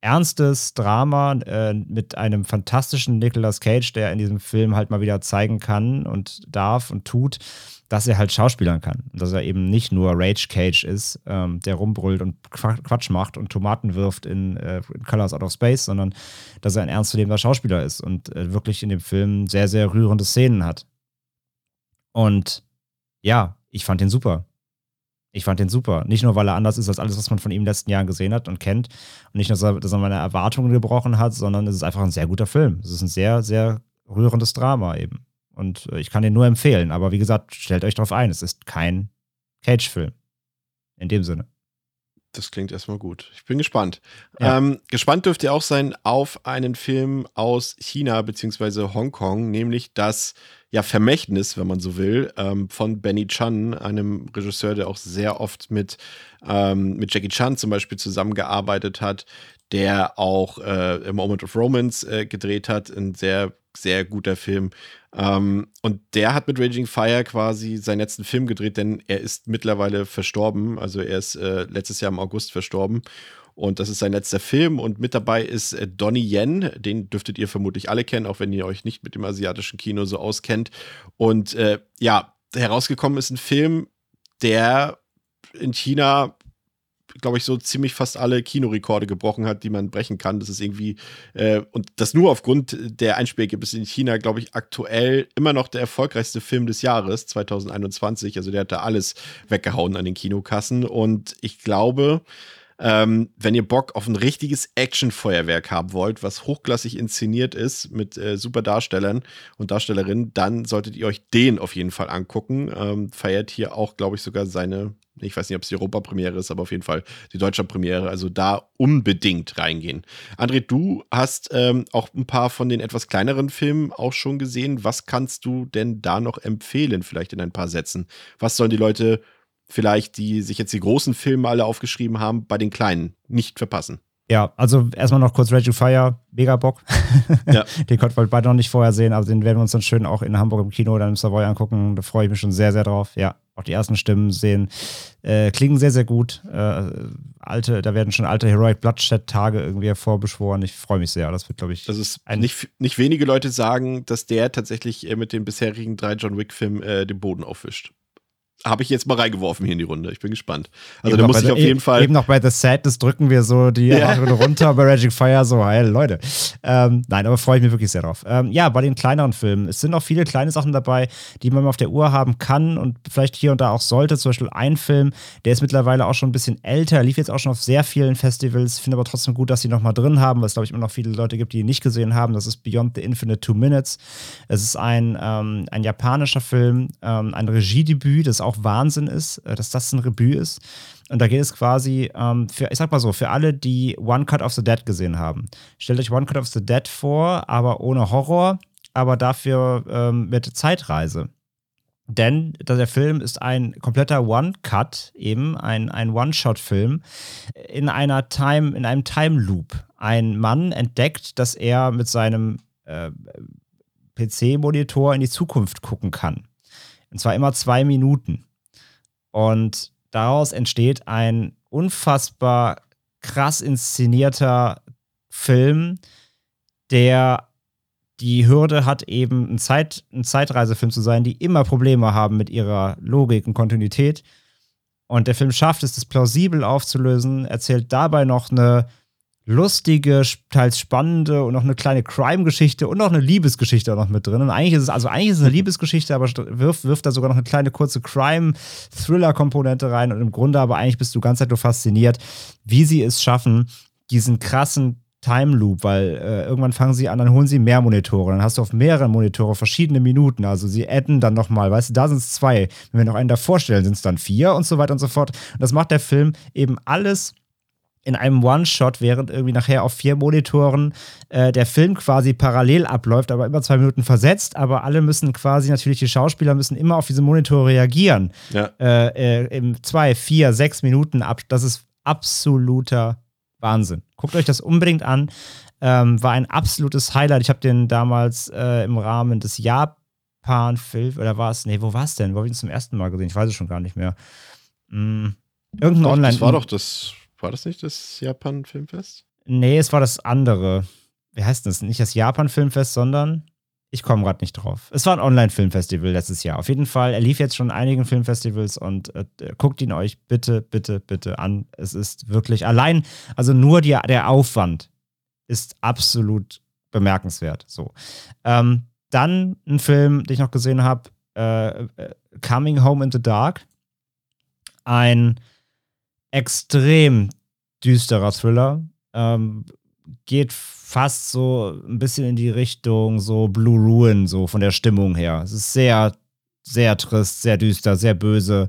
ernstes Drama äh, mit einem fantastischen Nicolas Cage, der in diesem Film halt mal wieder zeigen kann und darf und tut, dass er halt Schauspielern kann. Dass er eben nicht nur Rage Cage ist, ähm, der rumbrüllt und Quatsch macht und Tomaten wirft in, äh, in, Colors Out of Space, sondern dass er ein ernstzunehmender Schauspieler ist und äh, wirklich in dem Film sehr, sehr rührende Szenen hat. Und ja, ich fand ihn super. Ich fand den super. Nicht nur, weil er anders ist als alles, was man von ihm in den letzten Jahren gesehen hat und kennt. Und nicht nur, dass er meine Erwartungen gebrochen hat, sondern es ist einfach ein sehr guter Film. Es ist ein sehr, sehr rührendes Drama eben. Und äh, ich kann den nur empfehlen. Aber wie gesagt, stellt euch darauf ein, es ist kein Cage-Film. In dem Sinne. Das klingt erstmal gut. Ich bin gespannt. Ja. Ähm, gespannt dürft ihr auch sein auf einen Film aus China bzw. Hongkong, nämlich das ja, Vermächtnis, wenn man so will, ähm, von Benny Chan, einem Regisseur, der auch sehr oft mit, ähm, mit Jackie Chan zum Beispiel zusammengearbeitet hat, der auch äh, Moment of Romance äh, gedreht hat, ein sehr, sehr guter Film. Ähm, und der hat mit Raging Fire quasi seinen letzten Film gedreht, denn er ist mittlerweile verstorben. Also er ist äh, letztes Jahr im August verstorben. Und das ist sein letzter Film. Und mit dabei ist äh, Donnie Yen. Den dürftet ihr vermutlich alle kennen, auch wenn ihr euch nicht mit dem asiatischen Kino so auskennt. Und äh, ja, herausgekommen ist ein Film, der in China glaube ich, so ziemlich fast alle Kinorekorde gebrochen hat, die man brechen kann. Das ist irgendwie, äh, und das nur aufgrund der Einspielergebnisse in China, glaube ich, aktuell immer noch der erfolgreichste Film des Jahres 2021. Also der hat da alles weggehauen an den Kinokassen. Und ich glaube, ähm, wenn ihr Bock auf ein richtiges Actionfeuerwerk haben wollt, was hochklassig inszeniert ist mit äh, super Darstellern und Darstellerinnen, dann solltet ihr euch den auf jeden Fall angucken. Ähm, feiert hier auch, glaube ich, sogar seine ich weiß nicht, ob es die Europapremiere ist, aber auf jeden Fall die deutsche Premiere. Also da unbedingt reingehen. André, du hast ähm, auch ein paar von den etwas kleineren Filmen auch schon gesehen. Was kannst du denn da noch empfehlen, vielleicht in ein paar Sätzen? Was sollen die Leute vielleicht, die sich jetzt die großen Filme alle aufgeschrieben haben, bei den kleinen nicht verpassen? Ja, also erstmal noch kurz Raging Fire, mega Bock. Ja. den konnten wir beide noch nicht vorher sehen, aber den werden wir uns dann schön auch in Hamburg im Kino oder im Savoy angucken. Da freue ich mich schon sehr, sehr drauf. Ja, auch die ersten Stimmen sehen, äh, klingen sehr, sehr gut. Äh, alte, da werden schon alte Heroic Bloodshed-Tage irgendwie hervorbeschworen. Ich freue mich sehr. Das wird, glaube ich. Das ist nicht, nicht wenige Leute sagen, dass der tatsächlich äh, mit den bisherigen drei John Wick-Filmen äh, den Boden aufwischt habe ich jetzt mal reingeworfen hier in die Runde. Ich bin gespannt. Also da muss ich auf jeden Fall. Eben noch bei The Sadness drücken wir so die ja. runter bei Raging Fire, so, hey Leute. Ähm, nein, aber freue ich mich wirklich sehr drauf. Ähm, ja, bei den kleineren Filmen. Es sind auch viele kleine Sachen dabei, die man auf der Uhr haben kann und vielleicht hier und da auch sollte. Zum Beispiel ein Film, der ist mittlerweile auch schon ein bisschen älter, lief jetzt auch schon auf sehr vielen Festivals. Finde aber trotzdem gut, dass sie nochmal drin haben, weil es, glaube ich, immer noch viele Leute gibt, die ihn nicht gesehen haben. Das ist Beyond the Infinite Two Minutes. Es ist ein, ähm, ein japanischer Film, ähm, ein Regiedebüt, das ist auch Wahnsinn ist, äh, dass das ein Rebüt ist. Und da geht es quasi ähm, für, ich sag mal so, für alle, die One Cut of the Dead gesehen haben. Stellt euch One Cut of the Dead vor, aber ohne Horror, aber dafür ähm, mit Zeitreise. Denn der Film ist ein kompletter One-Cut, eben ein, ein One-Shot-Film in einer Time, in einem Time Loop. Ein Mann entdeckt, dass er mit seinem äh, PC-Monitor in die Zukunft gucken kann. Und zwar immer zwei Minuten. Und daraus entsteht ein unfassbar krass inszenierter Film, der die Hürde hat, eben ein, Zeit, ein Zeitreisefilm zu sein, die immer Probleme haben mit ihrer Logik und Kontinuität. Und der Film schafft es, das plausibel aufzulösen, erzählt dabei noch eine lustige, teils spannende und noch eine kleine Crime-Geschichte und noch eine Liebesgeschichte auch noch mit drin. Und eigentlich ist es, also eigentlich ist es eine Liebesgeschichte, aber wirft, wirft da sogar noch eine kleine kurze Crime-Thriller-Komponente rein. Und im Grunde aber eigentlich bist du ganz nur fasziniert, wie sie es schaffen, diesen krassen Time Loop, weil äh, irgendwann fangen sie an, dann holen sie mehr Monitore. Dann hast du auf mehreren Monitore verschiedene Minuten. Also sie adden dann nochmal, weißt du, da sind es zwei. Wenn wir noch einen davor stellen, sind es dann vier und so weiter und so fort. Und das macht der Film eben alles in einem One-Shot, während irgendwie nachher auf vier Monitoren äh, der Film quasi parallel abläuft, aber immer zwei Minuten versetzt. Aber alle müssen quasi, natürlich die Schauspieler müssen immer auf diese Monitore reagieren. Ja. Äh, äh, Im zwei, vier, sechs Minuten ab. Das ist absoluter Wahnsinn. Guckt euch das unbedingt an. Ähm, war ein absolutes Highlight. Ich habe den damals äh, im Rahmen des Japan-Film, oder war es, nee, wo war es denn? Wo habe ich ihn zum ersten Mal gesehen? Ich weiß es schon gar nicht mehr. Mm, irgendein Online. Das war doch das war das nicht das Japan-Filmfest? Nee, es war das andere. Wie heißt das? Nicht das Japan-Filmfest, sondern ich komme gerade nicht drauf. Es war ein Online-Filmfestival letztes Jahr. Auf jeden Fall, er lief jetzt schon in einigen Filmfestivals und äh, guckt ihn euch bitte, bitte, bitte an. Es ist wirklich allein, also nur die, der Aufwand ist absolut bemerkenswert. So. Ähm, dann ein Film, den ich noch gesehen habe, äh, äh, Coming Home in the Dark. Ein extrem düsterer Thriller. Ähm, geht fast so ein bisschen in die Richtung so Blue Ruin, so von der Stimmung her. Es ist sehr, sehr trist, sehr düster, sehr böse.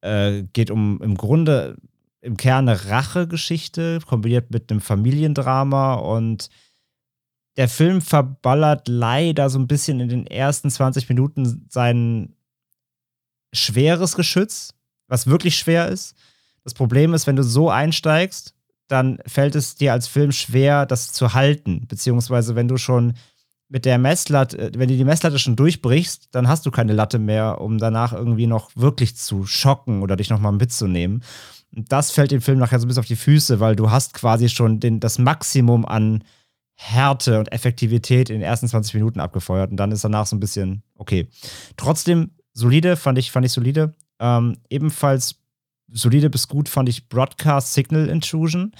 Äh, geht um im Grunde im Kern eine Rachegeschichte, kombiniert mit einem Familiendrama und der Film verballert leider so ein bisschen in den ersten 20 Minuten sein schweres Geschütz, was wirklich schwer ist. Das Problem ist, wenn du so einsteigst, dann fällt es dir als Film schwer, das zu halten. Beziehungsweise, wenn du schon mit der Messlatte, äh, wenn du die Messlatte schon durchbrichst, dann hast du keine Latte mehr, um danach irgendwie noch wirklich zu schocken oder dich nochmal mitzunehmen. Und das fällt dem Film nachher so ein bisschen auf die Füße, weil du hast quasi schon den, das Maximum an Härte und Effektivität in den ersten 20 Minuten abgefeuert und dann ist danach so ein bisschen okay. Trotzdem solide, fand ich, fand ich solide. Ähm, ebenfalls solide bis gut fand ich Broadcast Signal Intrusion.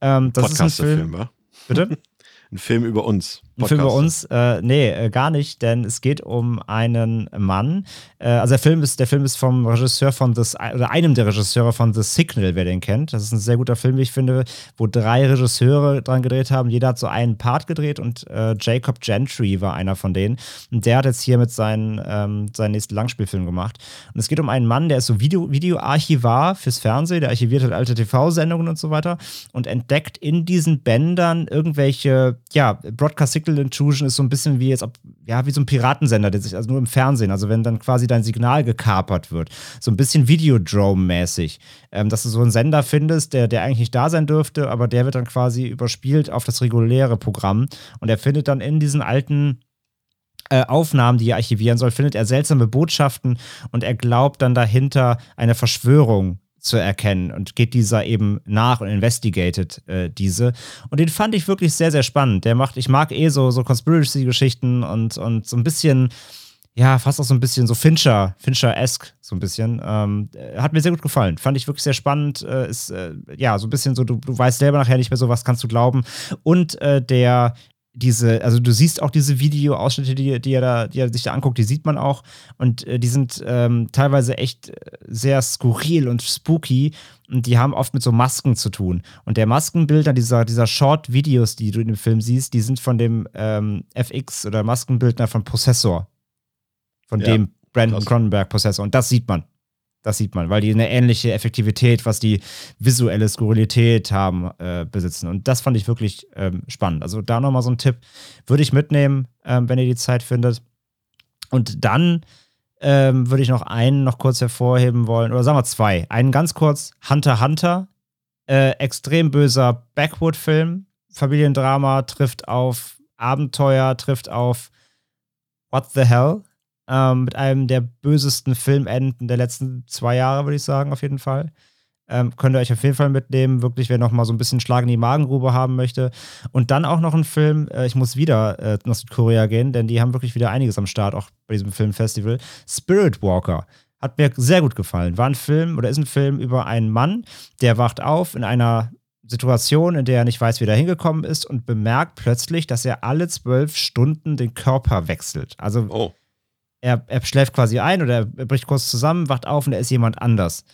Ähm, das Podcast ist ein Film. Film Bitte? ein Film über uns. Ein Film über uns? Äh, nee, äh, gar nicht, denn es geht um einen Mann. Äh, also der Film ist, der Film ist vom Regisseur von The, oder einem der Regisseure von The Signal, wer den kennt. Das ist ein sehr guter Film, wie ich finde, wo drei Regisseure dran gedreht haben. Jeder hat so einen Part gedreht und äh, Jacob Gentry war einer von denen. Und der hat jetzt hier mit seinen, ähm, seinen nächsten Langspielfilm gemacht. Und es geht um einen Mann, der ist so Video, Videoarchivar fürs Fernsehen, der archiviert halt alte TV-Sendungen und so weiter und entdeckt in diesen Bändern irgendwelche, ja, Broadcast Signal Intrusion ist so ein bisschen wie jetzt, ja, wie so ein Piratensender, der sich also nur im Fernsehen, also wenn dann quasi dein Signal gekapert wird. So ein bisschen Videodrome-mäßig. Ähm, dass du so einen Sender findest, der, der eigentlich nicht da sein dürfte, aber der wird dann quasi überspielt auf das reguläre Programm. Und er findet dann in diesen alten äh, Aufnahmen, die er archivieren soll, findet er seltsame Botschaften und er glaubt dann dahinter eine Verschwörung zu erkennen und geht dieser eben nach und investigated äh, diese. Und den fand ich wirklich sehr, sehr spannend. Der macht, ich mag eh so, so Conspiracy-Geschichten und, und so ein bisschen, ja, fast auch so ein bisschen so Fincher, Fincher-esque, so ein bisschen. Ähm, hat mir sehr gut gefallen. Fand ich wirklich sehr spannend. Äh, ist, äh, ja, so ein bisschen so, du, du weißt selber nachher nicht mehr so, was kannst du glauben. Und äh, der diese, also du siehst auch diese Videoausschnitte, die, die, er da, die er sich da anguckt, die sieht man auch. Und äh, die sind ähm, teilweise echt äh, sehr skurril und spooky. Und die haben oft mit so Masken zu tun. Und der Maskenbilder, dieser, dieser Short-Videos, die du in dem Film siehst, die sind von dem ähm, FX oder Maskenbildner von Possessor. Von ja, dem Brandon Cronenberg-Possessor. Und das sieht man. Das sieht man, weil die eine ähnliche Effektivität, was die visuelle Skurrilität haben, äh, besitzen. Und das fand ich wirklich ähm, spannend. Also da nochmal so ein Tipp, würde ich mitnehmen, ähm, wenn ihr die Zeit findet. Und dann ähm, würde ich noch einen noch kurz hervorheben wollen, oder sagen wir zwei. Einen ganz kurz, Hunter Hunter, äh, extrem böser Backwood-Film, Familiendrama, trifft auf Abenteuer, trifft auf What the Hell, ähm, mit einem der bösesten Filmenden der letzten zwei Jahre, würde ich sagen, auf jeden Fall. Ähm, könnt ihr euch auf jeden Fall mitnehmen, wirklich, wer noch mal so ein bisschen Schlag in die Magengrube haben möchte. Und dann auch noch ein Film, äh, ich muss wieder äh, nach Südkorea gehen, denn die haben wirklich wieder einiges am Start, auch bei diesem Filmfestival. Spirit Walker. Hat mir sehr gut gefallen. War ein Film oder ist ein Film über einen Mann, der wacht auf in einer Situation, in der er nicht weiß, wie er hingekommen ist und bemerkt plötzlich, dass er alle zwölf Stunden den Körper wechselt. Also oh er, er schläft quasi ein oder er bricht kurz zusammen, wacht auf und er ist jemand anders.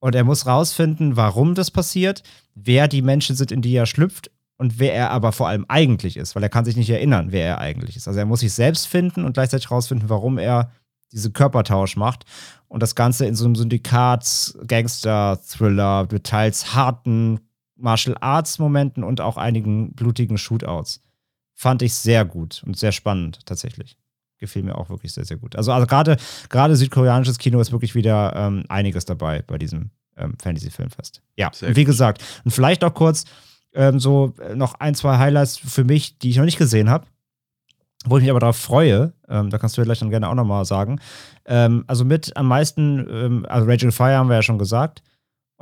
Und er muss rausfinden, warum das passiert, wer die Menschen sind, in die er schlüpft und wer er aber vor allem eigentlich ist, weil er kann sich nicht erinnern, wer er eigentlich ist. Also er muss sich selbst finden und gleichzeitig rausfinden, warum er diese Körpertausch macht. Und das Ganze in so einem Syndikats, Gangster-Thriller mit teils harten Martial Arts-Momenten und auch einigen blutigen Shootouts. Fand ich sehr gut und sehr spannend tatsächlich gefiel mir auch wirklich sehr, sehr gut. Also, also gerade, gerade südkoreanisches Kino ist wirklich wieder ähm, einiges dabei bei diesem ähm, Fantasy-Filmfest. Ja, und wie gesagt, und vielleicht auch kurz ähm, so äh, noch ein, zwei Highlights für mich, die ich noch nicht gesehen habe, wo ich mich aber darauf freue. Ähm, da kannst du ja gleich dann gerne auch nochmal sagen. Ähm, also mit am meisten, ähm, also Raging Fire haben wir ja schon gesagt.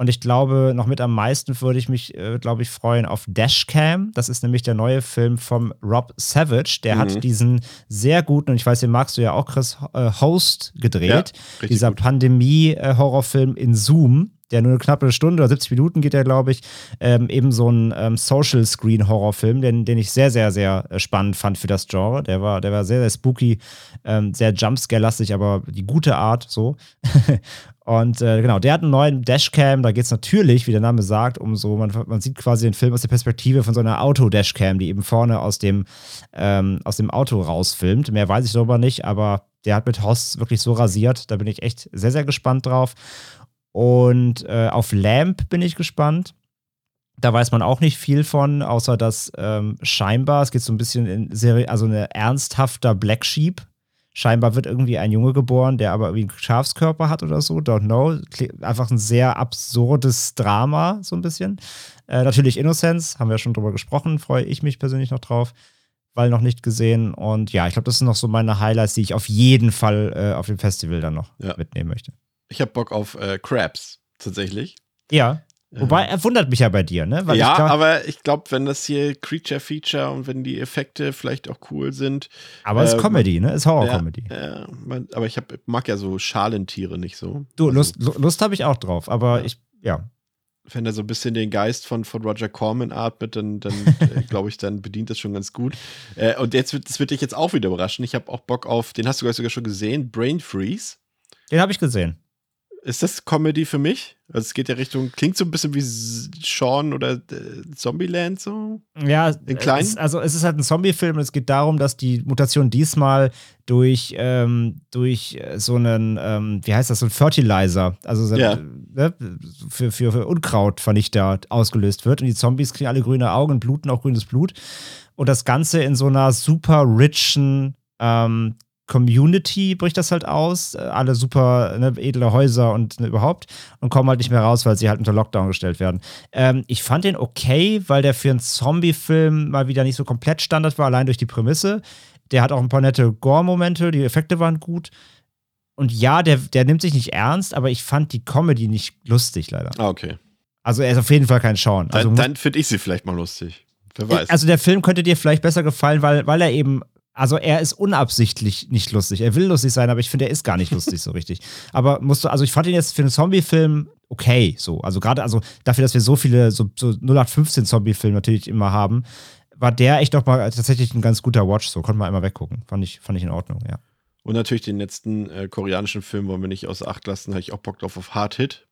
Und ich glaube, noch mit am meisten würde ich mich, äh, glaube ich, freuen auf Dashcam. Das ist nämlich der neue Film von Rob Savage. Der mhm. hat diesen sehr guten, und ich weiß, den magst du ja auch, Chris, äh, Host gedreht. Ja, Dieser Pandemie-Horrorfilm in Zoom. der nur eine knappe Stunde oder 70 Minuten geht der, glaube ich, ähm, eben so ein ähm, Social Screen Horrorfilm, den, den ich sehr, sehr, sehr äh, spannend fand für das Genre. Der war, der war sehr, sehr spooky, ähm, sehr Jumpscare-lastig, aber die gute Art so. Und äh, genau, der hat einen neuen Dashcam. Da geht es natürlich, wie der Name sagt, um so, man, man sieht quasi den Film aus der Perspektive von so einer Auto-Dashcam, die eben vorne aus dem, ähm, aus dem Auto rausfilmt. Mehr weiß ich darüber nicht, aber der hat mit Hosts wirklich so rasiert. Da bin ich echt sehr, sehr gespannt drauf. Und äh, auf Lamp bin ich gespannt. Da weiß man auch nicht viel von, außer dass ähm, scheinbar, es geht so ein bisschen in Serie, also eine ernsthafter Black Sheep. Scheinbar wird irgendwie ein Junge geboren, der aber irgendwie einen Schafskörper hat oder so, don't know. Einfach ein sehr absurdes Drama, so ein bisschen. Äh, natürlich Innocence, haben wir schon drüber gesprochen, freue ich mich persönlich noch drauf, weil noch nicht gesehen. Und ja, ich glaube, das sind noch so meine Highlights, die ich auf jeden Fall äh, auf dem Festival dann noch ja. mitnehmen möchte. Ich habe Bock auf äh, Crabs, tatsächlich. Ja. Wobei, er wundert mich ja bei dir, ne? Weil ja, ich glaub, aber ich glaube, wenn das hier Creature-Feature und wenn die Effekte vielleicht auch cool sind. Aber es äh, ist Comedy, ne? Es ist Horror-Comedy. Ja, ja, aber ich hab, mag ja so Schalentiere nicht so. Du, also, Lust, Lust habe ich auch drauf, aber ja. ich, ja. Wenn er so ein bisschen den Geist von, von Roger Corman atmet, dann, dann äh, glaube ich, dann bedient das schon ganz gut. Äh, und jetzt wird, das wird dich jetzt auch wieder überraschen. Ich habe auch Bock auf, den hast du sogar schon gesehen, Brain Freeze. Den habe ich gesehen. Ist das Comedy für mich? Also es geht ja Richtung, klingt so ein bisschen wie Sean oder äh, Zombieland so. Ja, in klein. Es, also es ist halt ein Zombie-Film und es geht darum, dass die Mutation diesmal durch, ähm, durch so einen, ähm, wie heißt das, so ein Fertilizer, also ja. ne, für, für, für Unkrautvernichter ausgelöst wird. Und die Zombies kriegen alle grüne Augen, bluten auch grünes Blut. Und das Ganze in so einer super richen ähm, Community bricht das halt aus, äh, alle super ne, edle Häuser und ne, überhaupt und kommen halt nicht mehr raus, weil sie halt unter Lockdown gestellt werden. Ähm, ich fand den okay, weil der für einen Zombie-Film mal wieder nicht so komplett Standard war, allein durch die Prämisse. Der hat auch ein paar nette Gore-Momente, die Effekte waren gut. Und ja, der, der nimmt sich nicht ernst, aber ich fand die Comedy nicht lustig, leider. Ah, okay. Also er ist auf jeden Fall kein Schauen. Also, dann, dann finde ich sie vielleicht mal lustig. Wer weiß. Also der Film könnte dir vielleicht besser gefallen, weil, weil er eben also er ist unabsichtlich nicht lustig. Er will lustig sein, aber ich finde, er ist gar nicht lustig so richtig. Aber musst du, also ich fand ihn jetzt für einen Zombie-Film okay, so. Also gerade, also dafür, dass wir so viele, so, so 0815 Zombie-Filme natürlich immer haben, war der echt doch mal tatsächlich ein ganz guter Watch, so. Konnte man einmal weggucken. Fand ich, fand ich in Ordnung, ja. Und natürlich den letzten äh, koreanischen Film wollen wir nicht außer Acht lassen, habe ich auch Bock drauf auf Hard Hit.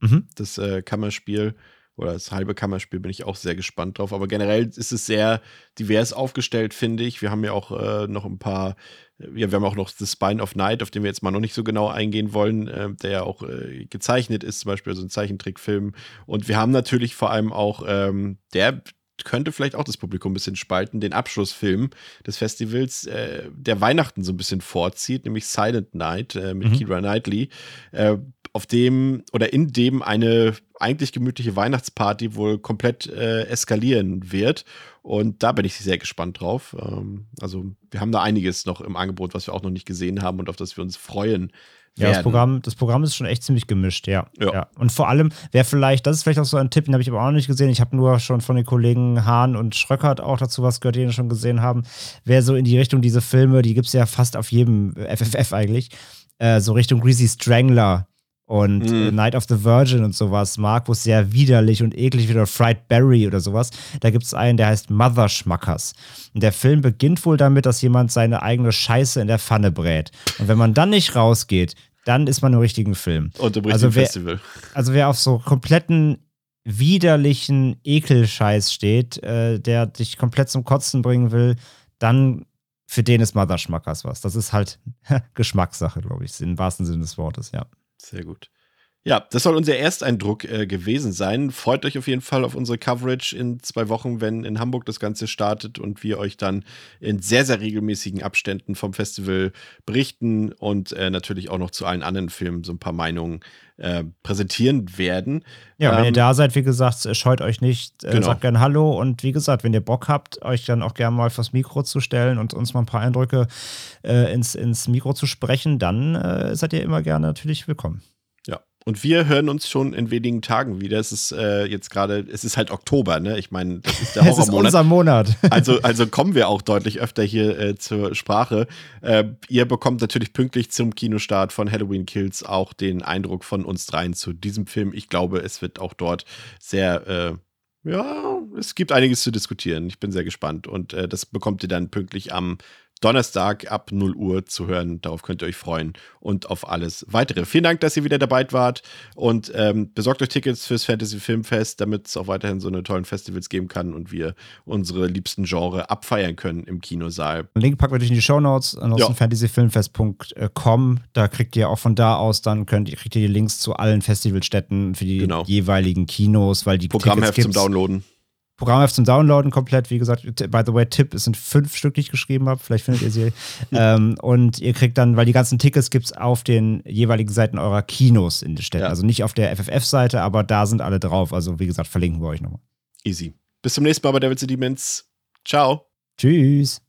Mhm. Das äh, Kammerspiel oder das halbe Kammerspiel bin ich auch sehr gespannt drauf. Aber generell ist es sehr divers aufgestellt, finde ich. Wir haben ja auch äh, noch ein paar, äh, ja, wir haben auch noch The Spine of Night, auf den wir jetzt mal noch nicht so genau eingehen wollen, äh, der ja auch äh, gezeichnet ist, zum Beispiel so ein Zeichentrickfilm. Und wir haben natürlich vor allem auch, ähm, der könnte vielleicht auch das Publikum ein bisschen spalten, den Abschlussfilm des Festivals, äh, der Weihnachten so ein bisschen vorzieht, nämlich Silent Night äh, mit mhm. Kira Knightley, äh, auf dem oder in dem eine eigentlich gemütliche Weihnachtsparty wohl komplett äh, eskalieren wird. Und da bin ich sehr gespannt drauf. Ähm, also wir haben da einiges noch im Angebot, was wir auch noch nicht gesehen haben und auf das wir uns freuen ja, das Programm, das Programm ist schon echt ziemlich gemischt, ja. ja. ja. Und vor allem, wer vielleicht, das ist vielleicht auch so ein Tipp, den habe ich aber auch noch nicht gesehen. Ich habe nur schon von den Kollegen Hahn und Schröckert auch dazu was gehört, die ihn schon gesehen haben. Wer so in die Richtung diese Filme, die gibt es ja fast auf jedem FFF eigentlich, äh, so Richtung Greasy Strangler und mm. Night of the Virgin und sowas mag, wo es sehr widerlich und eklig wird, oder Fried Berry oder sowas. Da gibt es einen, der heißt Mother Schmackers. Und der Film beginnt wohl damit, dass jemand seine eigene Scheiße in der Pfanne brät. Und wenn man dann nicht rausgeht, dann ist man im richtigen Film. Und im richtigen also wer, Festival. Also wer auf so kompletten widerlichen Ekelscheiß steht, äh, der dich komplett zum Kotzen bringen will, dann für den ist Mother Schmackers was. Das ist halt Geschmackssache, glaube ich, im wahrsten Sinne des Wortes, ja. Sehr gut. Ja, das soll unser Ersteindruck äh, gewesen sein. Freut euch auf jeden Fall auf unsere Coverage in zwei Wochen, wenn in Hamburg das Ganze startet und wir euch dann in sehr, sehr regelmäßigen Abständen vom Festival berichten und äh, natürlich auch noch zu allen anderen Filmen so ein paar Meinungen äh, präsentieren werden. Ja, wenn ähm, ihr da seid, wie gesagt, scheut euch nicht, äh, genau. sagt gerne Hallo und wie gesagt, wenn ihr Bock habt, euch dann auch gerne mal vors Mikro zu stellen und uns mal ein paar Eindrücke äh, ins, ins Mikro zu sprechen, dann äh, seid ihr immer gerne natürlich willkommen. Und wir hören uns schon in wenigen Tagen wieder. Es ist äh, jetzt gerade, es ist halt Oktober, ne? Ich meine, das ist der Es ist Horrormonat. unser Monat. Also, also kommen wir auch deutlich öfter hier äh, zur Sprache. Äh, ihr bekommt natürlich pünktlich zum Kinostart von Halloween Kills auch den Eindruck von uns dreien zu diesem Film. Ich glaube, es wird auch dort sehr, äh, ja, es gibt einiges zu diskutieren. Ich bin sehr gespannt. Und äh, das bekommt ihr dann pünktlich am Donnerstag ab 0 Uhr zu hören. Darauf könnt ihr euch freuen und auf alles weitere. Vielen Dank, dass ihr wieder dabei wart und ähm, besorgt euch Tickets fürs Fantasy Filmfest, damit es auch weiterhin so eine tollen Festivals geben kann und wir unsere liebsten Genre abfeiern können im Kinosaal. Link packen wir durch in die Show Notes, ansonsten Ja. fantasyfilmfest.com. Da kriegt ihr auch von da aus, dann könnt ihr, kriegt ihr die Links zu allen Festivalstätten für die Genau. jeweiligen Kinos, weil die Programmheft zum Downloaden. Programmheft zum Downloaden komplett. Wie gesagt, by the way, Tipp, es sind fünf Stück, die ich geschrieben habe. Vielleicht findet ihr sie. ähm, und ihr kriegt dann, weil die ganzen Tickets gibt es auf den jeweiligen Seiten eurer Kinos in den Städten. Ja. Also nicht auf der FFF-Seite, aber da sind alle drauf. Also wie gesagt, verlinken wir euch nochmal. Easy. Bis zum nächsten Mal bei Devils and Demons. Ciao. Tschüss.